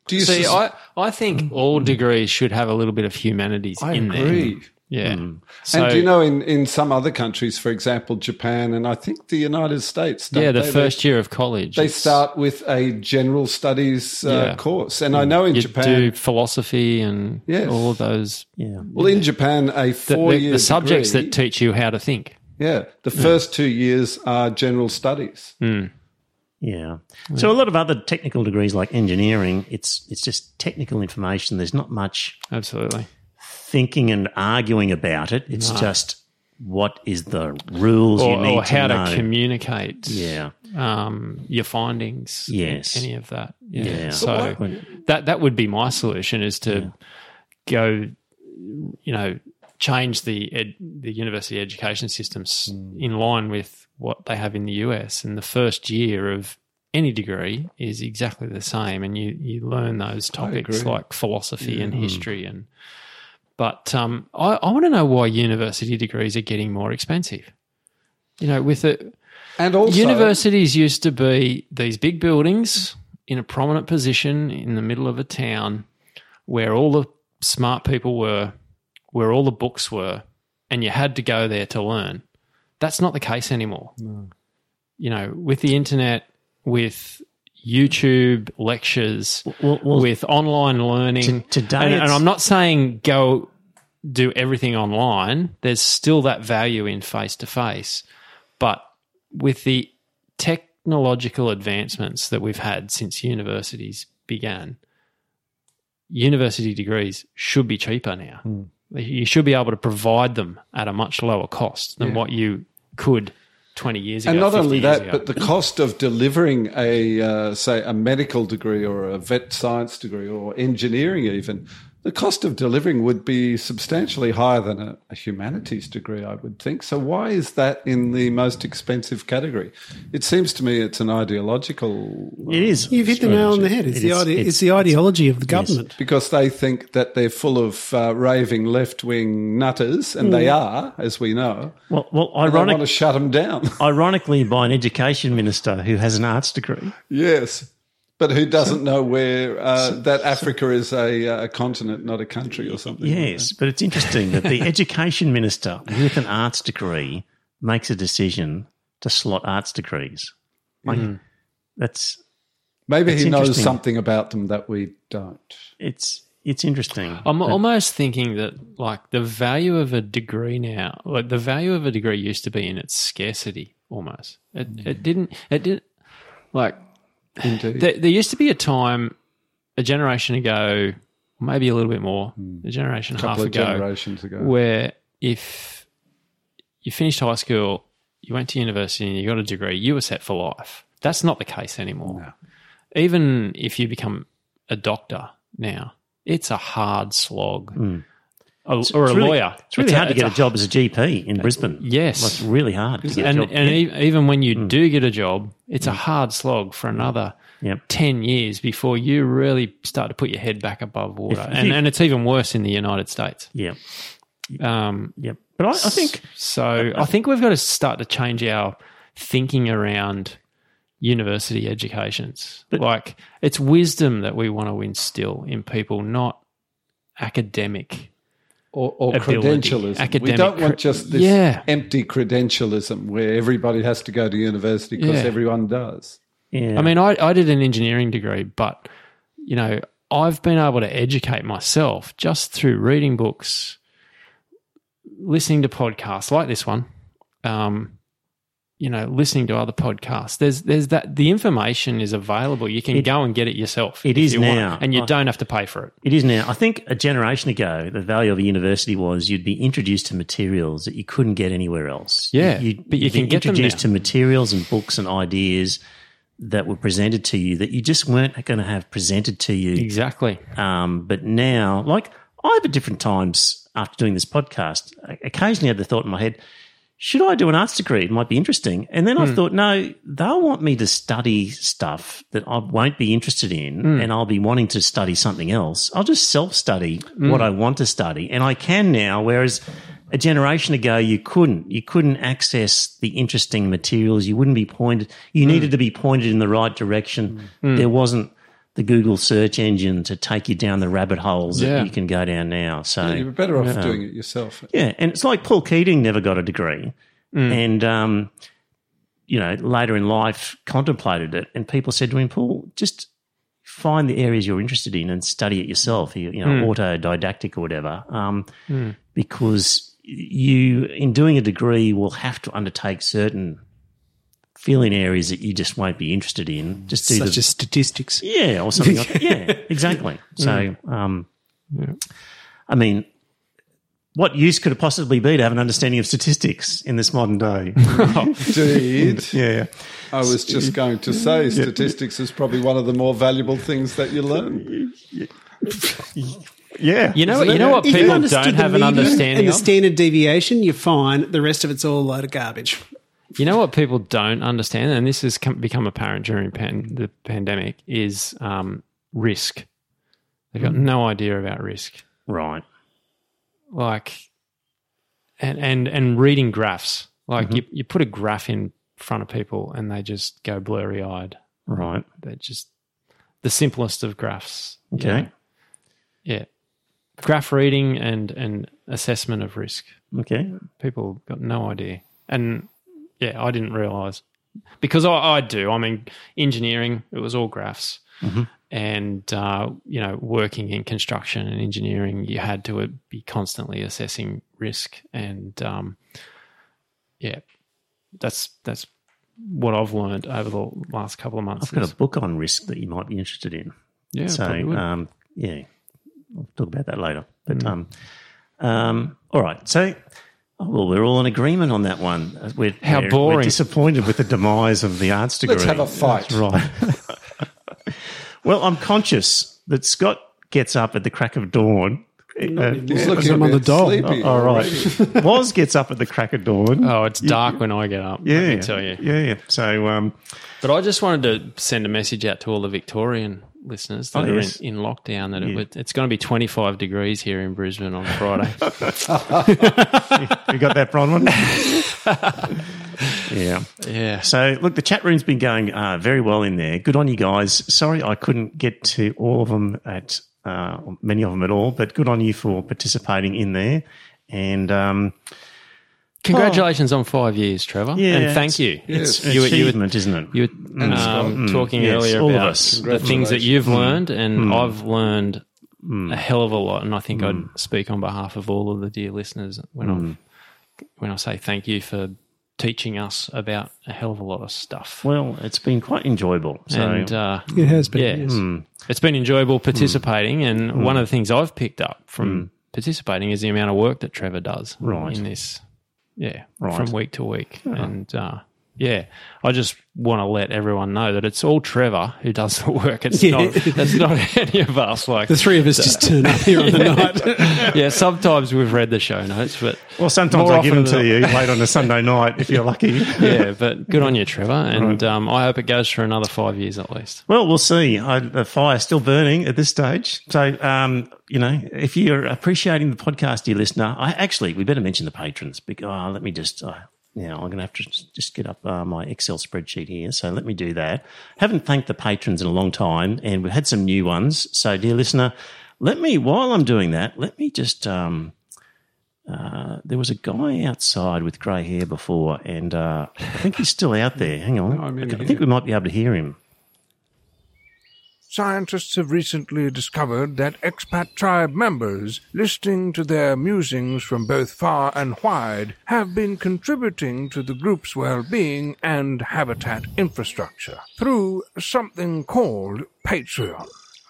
Do you See, sus- I, I think mm. all degrees should have a little bit of humanities I in agree. there. Yeah. Mm. So, and do you know, in, in some other countries, for example, Japan and I think the United States, don't yeah, the they? first year of college. they, they start with a general studies uh, Yeah. course, and I mm. know in you Japan, do philosophy and Yes. all of those. yeah. well, in Japan, a The, four the, year the subjects degree, that teach you how to think. yeah, the first two years are general studies. Yeah. So a lot of other technical degrees like engineering, it's it's just technical information. There's not much Absolutely. thinking and arguing about it. It's just what is the rules you need or to how know. to communicate yeah. um, your findings. Yes. Any of that. Yeah. Yeah. So that, that would be my solution is to go, you know, change the ed, the university education systems in line with what they have in the US. And the first year of any degree is exactly the same, and you you learn those topics like philosophy and history and. But um, I, I want to know why university degrees are getting more expensive. You know, with it, And also, Universities used to be these big buildings in a prominent position in the middle of a town where all the smart people were, where all the books were, and you had to go there to learn. That's not the case anymore. You know, with the internet, with YouTube lectures, Well, well, with online learning. To- today and, and I'm not saying go do everything online. There's still that value in face to face, but with the technological advancements that we've had since universities began, university degrees should be cheaper now. Hmm. You should be able to provide them at a much lower cost than what you could 20 years ago. and not 50 only that, ago. but the cost of delivering a, uh, say, a medical degree or a vet science degree or engineering, even the cost of delivering would be substantially higher than a, a humanities degree, I would think. So why is that in the most expensive category? It seems to me it's an ideological. it is. You've hit the nail on the head. It's, It the, is- ide- it's- it's, the ideology of the government. Because they think that they're full of uh, raving left wing nutters, and they are, as we know. Well, well And they want to shut them down. ironically, by an education minister who has an arts degree. yes. But who doesn't know where uh, that Africa is a, a continent, not a country or something? like Yes, but it's interesting that the education minister with an arts degree makes a decision to slot arts degrees. Like, That's Maybe It's he knows something about them that we don't. it's it's interesting. I'm that- almost thinking that like the value of a degree now, like the value of a degree used to be in its scarcity almost. It, it didn't. It didn't like Indeed. there, there used to be a time a generation ago, maybe a little bit more, hmm. a generation a half ago, generations ago. where if you finished high school, you went to university and you got a degree, you were set for life. That's not the case anymore. Even if you become a doctor now, it's a hard slog. Hmm. A- or a Hmm. Really- lawyer. It's really a- hard to get a, it's job as a GP in Brisbane. Yes. It's really hard a and and even when you do get a job, it's a hard slog for another Yep. 10 years before you really start to put your head back above water. If- if and, you- and it's even worse in the United States. yeah, Um, yeah. But I, I think so. I think we've got to start to change our thinking around university educations. like, it's wisdom that we want to instill in people, not academic. Or, or ability, credentialism. we don't want just this Yeah. empty credentialism where everybody has to go to university because Yeah. everyone does. yeah. I mean, I, I did an engineering degree, but you know, I've been able to educate myself just through reading books, listening to podcasts like this one, um, you know, listening to other podcasts. There's there's that the information is available. You can It- go and get it yourself. it is you want, now. and you I- don't have to pay for it. It is now. I think a generation ago, the value of a university was you'd be introduced to materials that you couldn't get anywhere else. Yeah, you'd, but you can get them introduced to materials and books and ideas that were presented to you that you just weren't going to have presented to you. Exactly. Um, but now, like I've at different times after doing this podcast, I occasionally had the thought in my head, should I do an arts degree? It might be interesting. And then I hmm. thought, no, they'll want me to study stuff that I won't be interested in hmm. and I'll be wanting to study something else. I'll just self study hmm. what I want to study. And I can now, whereas a generation ago you couldn't. You couldn't access the interesting materials. You wouldn't be pointed, you needed to be pointed in the right direction. There wasn't the Google search engine to take you down the rabbit holes Yeah. that you can go down now. So You're better off doing it yourself. yeah, and it's like Paul Keating never got a degree, Mm. and um, you know later in life contemplated it, and people said to him, "Paul, just find the areas you're interested in and study it yourself. You, you know, Mm. autodidactic or whatever, um, because you in doing a degree will have to undertake certain." Fill-in areas that you just won't be interested in. Just do Such the as statistics. yeah, or something. like, yeah, exactly. So, um, I mean, what use could it possibly be to have an understanding of statistics in this modern day? Indeed. yeah, I was just going to say statistics is probably one of the more valuable things that you learn. yeah. You know, you know what If people understood don't have an understanding and the of. standard deviation, you're fine. The rest of it's all a load of garbage. You know what people don't understand, and this has come, become apparent during pan, the pandemic, is um, risk. They've got no idea about risk. Right. Like, and and and reading graphs. Like you, you put a graph in front of people, and they just go blurry eyed. Right. They're just the simplest of graphs. Okay. know? Yeah. Graph reading and and assessment of risk. Okay. people got no idea. And yeah, I didn't realize because I, I do. I mean, engineering, it was all graphs. And, uh, you know, working in construction and engineering, you had to uh, be constantly assessing risk. And, um, yeah, that's, that's what I've learned over the last couple of months. I've got a book on risk that you might be interested in. yeah, so, um, yeah, I'll talk about that later. But um, um, all right. So, oh, well, we're all in agreement on that one. Uh, We're, How we're- We're boring. disappointed with the demise of the arts degree. Let's have a fight. That's right. well, I'm conscious that Scott gets up at the crack of dawn. Uh, He's Yeah, looking I'm on the bit dole. sleepy. all right. Woz gets up at the crack of dawn. oh, it's dark when I get up. yeah, let me tell you. Yeah, yeah. So, um, But I just wanted to send a message out to all the Victorian listeners that Oh, are in, in lockdown that it would, it's going to be 25 degrees here in Brisbane on Friday. you got that, Bronwyn? yeah. yeah. So, look, the chat room's been going uh, very well in there. Good on you guys. Sorry I couldn't get to all of them at uh, many of them at all, but good on you for participating in there. And um, Congratulations on five years, Trevor. yeah, and thank you. It's Yes. You were- you were- achievement, isn't it? You were um, talking Yes, earlier all of about us. the things that you've learned, and Mm. I've learned a hell of a lot. And I think I'd speak on behalf of all of the dear listeners when Mm. I when I say thank you for teaching us about a hell of a lot of stuff. well, it's been quite enjoyable. So, and uh, It has been. Yeah. yes. mm, it's been enjoyable participating. And one of the things I've picked up from participating is the amount of work that Trevor does Right. in this. Yeah, Right. from week to week, and uh, yeah, I just want to let everyone know that it's all Trevor who does the work. It's Yeah. not. It's not any of us. Like, The three of us just turn up here on the night. yeah, sometimes we've read the show notes, but well, sometimes More I give them to you late on a Sunday night if you're lucky. yeah, but good on you, Trevor, and um, I hope it goes for another five years at least. Well, we'll see. I, the fire's still burning at this stage. So, um, you know, if you're appreciating the podcast, dear listener, I actually, we better mention the patrons. Because, oh, let me just, uh, now I'm going to have to just- get up uh, my Excel spreadsheet here. So let me do that. Haven't thanked the patrons in a long time, and we've had some new ones. So, dear listener, let me, while I'm doing that, let me just, um, uh, there was a guy outside with grey hair before, and uh, I think he's still out there. Hang on. In I think we might be able to hear him. Scientists have recently discovered that expat tribe members, listening to their musings from both far and wide, have been contributing to the group's well-being and habitat infrastructure through something called Patreon.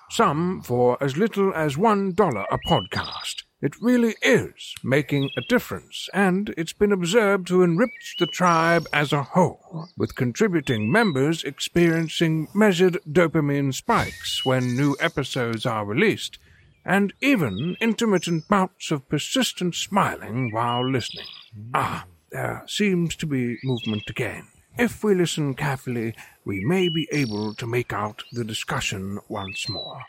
Some for as little as one dollar a podcast. It really is making a difference, and it's been observed to enrich the tribe as a whole, with contributing members experiencing measured dopamine spikes when new episodes are released, and even intermittent bouts of persistent smiling while listening. Ah, there seems to be movement again. If we listen carefully, we may be able to make out the discussion once more.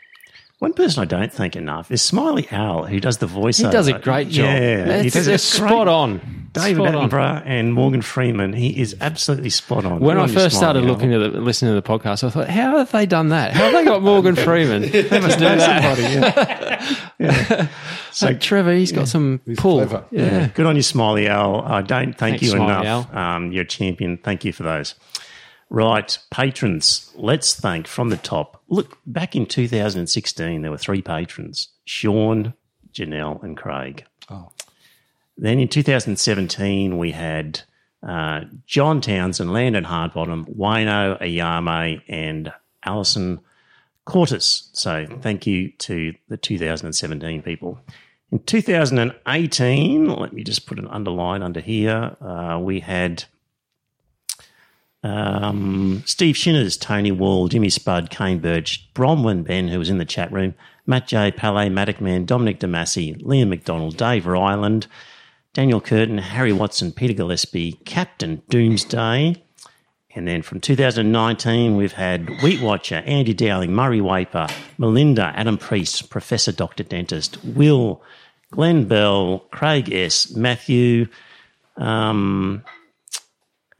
One person I don't thank enough is Smiley Owl, who does the voice. He does a great job. Yeah, he It's, does a it's spot on. David Spot on. And Morgan Freeman. He is absolutely spot on. When Good I on you, first started Smiley looking at the, listening to the podcast, I thought, how have they done that? How have they got Morgan Freeman? they must do that. So Trevor, he's got some pull. clever. Yeah. Good on you, Smiley Owl. I don't thank Thanks, you Smiley enough. Um, you're a champion. Thank you for those. Right, patrons. Let's thank from the top. Look, back in 2016, there were three patrons: Sean, Janelle, and Craig. Oh. Then in 2017, we had uh, John Townsend, Landon Hardbottom, Wayno Ayame, and Alison Cortis. So thank you to the 2017 people. In 2018, let me just put an underline under here. Uh, we had um, Steve Shinners, Tony Wall, Jimmy Spud, Kane Birch, Bronwyn Ben, who was in the chat room, Matt J, Palais, Matic Man, Dominic DeMassi, Liam McDonald, Dave Ryland, Daniel Curtin, Harry Watson, Peter Gillespie, Captain Doomsday. And then from 2019, we've had Wheat Watcher, Andy Dowling, Murray Waper, Melinda, Adam Priest, Professor Dr. Dentist, Will, Glenn Bell, Craig S., Matthew, um,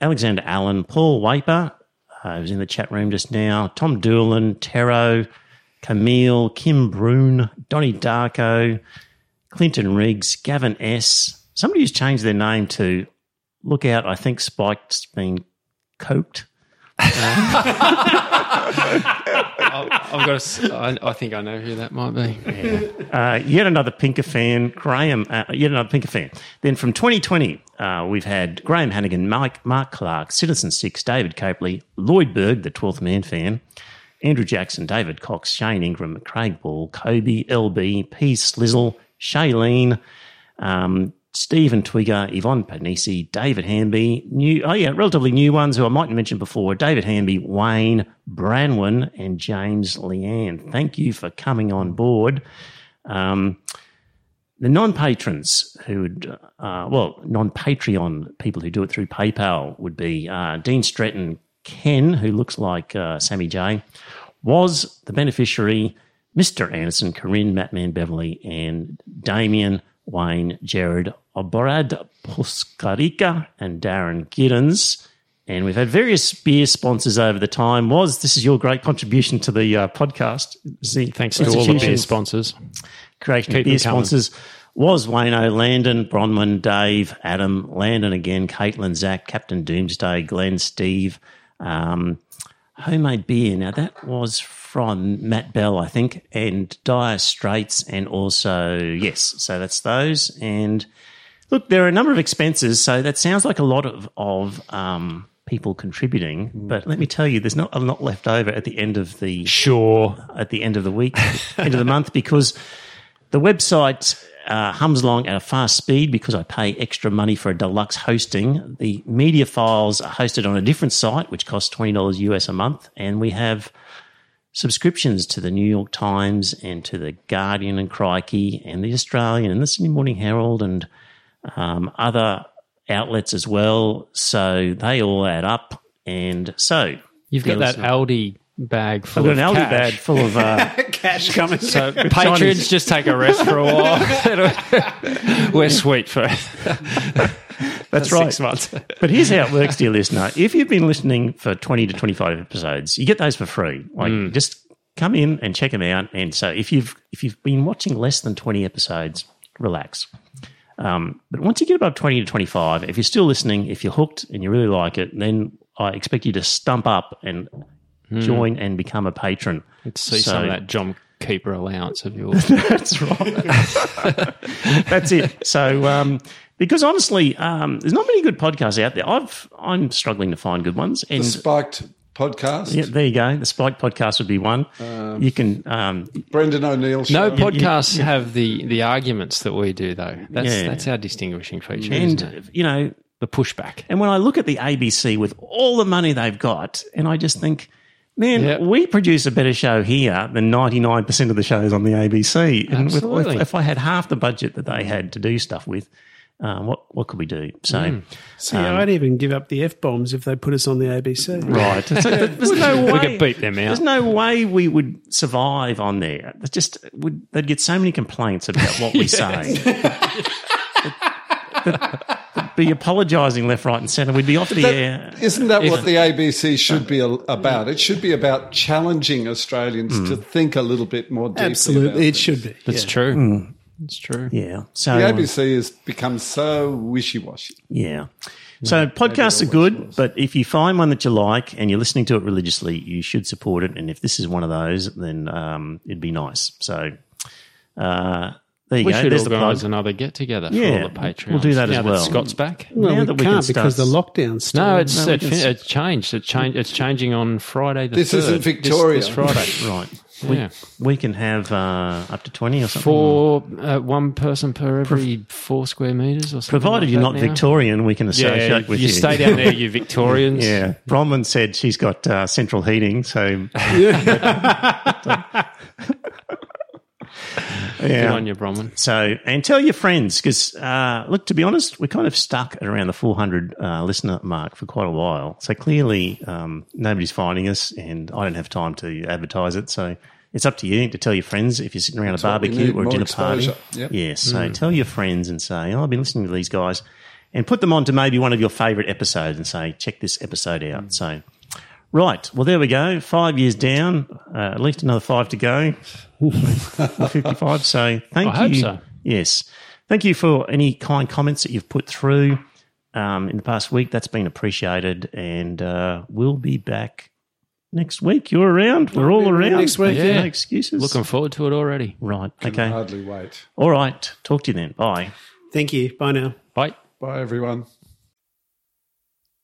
Alexander Allen, Paul Waper, uh, who's in the chat room just now, Tom Doolan, Tero, Camille, Kim Brune, Donny Darko, Clinton Riggs, Gavin S. Somebody who's changed their name to Look Out, I think Spike's been coked. I've got. A, s- I, I think I know who that might be. Uh, yet another Pinker fan, Graham. Uh, yet another Pinker fan. Then from 2020, uh, we've had Graham Hannigan, Mike, Mark Clark, Citizen Six, David Copley, Lloyd Berg, the 12th man fan, Andrew Jackson, David Cox, Shane Ingram, Craig Ball, Kobe, LB, P. Slizzle, Shailene, um, Stephen Twigger, Yvonne Panisi, David Hanby, new, oh yeah, relatively new ones who I mightn't mention before, David Hanby, Wayne, Branwin, and James Leanne. Thank you for coming on board. Um, the non-patrons who would, uh, well, non-Patreon people who do it through PayPal would be uh, Dean Stretton, Ken, who looks like uh, Sammy J, was the beneficiary, Mr. Anderson, Corinne, Mattman Beverly, and Damien, Wayne, Jared, Obrad Puskarica, and Darren Giddens. And we've had various beer sponsors over the time. Was this is your great contribution to the uh, podcast? The Thanks to all the beer sponsors. creation of Keep beer sponsors was Wayno, Landon, Bronwyn, Dave, Adam, Landon again, Caitlin, Zach, Captain Doomsday, Glenn, Steve, um, homemade beer. Now that was from Matt Bell, I think, and Dire Straits, and also yes, so that's those. And look, there are a number of expenses, so that sounds like a lot of of um, people contributing. But let me tell you, there's not a lot left over at the end of the Sure. at the end of the week, end of the month, because the website uh, hums along at a fast speed because I pay extra money for a deluxe hosting. The media files are hosted on a different site, which costs twenty dollars US a month, and we have subscriptions to the New York Times and to the Guardian and Crikey and the Australian and the Sydney Morning Herald and um, other outlets as well. So they all add up, and so You've got that Aldi bag full I've got an of Aldi cash. bag full of. Uh, Cash coming. So Chinese. patrons just take a rest for a while. We're sweet for That's right. six months. But here's how it works, dear listener. If you've been listening for 20 to 25 episodes, you get those for free. Like Mm. just come in and check them out. And so if you've if you've been watching less than 20 episodes, relax. Um, but once you get above 20 to 25, if you're still listening, if you're hooked and you really like it, then I expect you to stump up and join and become a patron. Let's see So- some of that John Keeper allowance of yours. That's right. That's it. So, um, because honestly, um, there's not many good podcasts out there. I've I'm struggling to find good ones. And The Spiked podcast. yeah, there you go. The Spike podcast would be one. you can, um, Brendan O'Neill show. No podcasts have the, the arguments that we do, though. That's Yeah. that's our distinguishing feature. isn't it? and you know, The pushback. and when I look at the ABC with all the money they've got, and I just think. Man, Yep. we produce a better show here than 99% of the shows on the ABC. And with, Absolutely. if, if I had half the budget that they had to do stuff with, Uh, what what could we do? So, See, I'd even give up the F bombs if they put us on the ABC. right, So there's no way We could beat them out. There's no way we would survive on there. It's just would they'd get so many complaints about what we say. They'd be apologising left, right, and centre. We'd be off the air. Isn't that what the ABC should be about? It should be about challenging Australians to think a little bit more deeply. about Absolutely, it things. should be. That's Yeah. true. It's true. Yeah. So The ABC has become so wishy-washy. Yeah. So podcasts are good, but if you find one that you like and you're listening to it religiously, you should support it. And if this is one of those, then um, it'd be nice. So uh, there you We go. should There's organise plug. another get together for Yeah, all the Patreons. we'll do that as now well. That Scott's back. Well, Now we that we can't can because the start- lockdown's still. No, it's No, we it, fin- s- it's changed. It changed. It's changing on Friday. The This 3rd. isn't Victoria. This, this Friday. Right. Yeah. We, we can have uh, up to 20 or something. For uh, one person per every four square meters or something. Provided like you're that not now. Victorian, we can Yeah, associate with you you. stay down there, you Victorians. Yeah. Bronwyn said she's got uh, central heating, so Good yeah. on you, Bronwyn. So, and tell your friends because, uh, look, to be honest, we're kind of stuck at around the 400 uh, listener mark for quite a while. So clearly, um, nobody's finding us, and I don't have time to advertise it. So it's up to you to tell your friends if you're sitting around a barbecue or a dinner exposure. party. Yep. Yes. So tell your friends and say, "Oh, I've been listening to these guys," and put them on to maybe one of your favourite episodes and say, "Check this episode out." So. Right. Well, there we go. Five years down. Uh, at least another five to go. 55. So thank I hope you. so. Yes. Thank you for any kind comments that you've put through um, in the past week. That's been appreciated. And uh, we'll be back next week. You're around. We're all around. next week, No excuses. Looking forward to it already. right. Can Okay. hardly wait. All right. Talk to you then. Bye. Thank you. Bye now. Bye. Bye, everyone.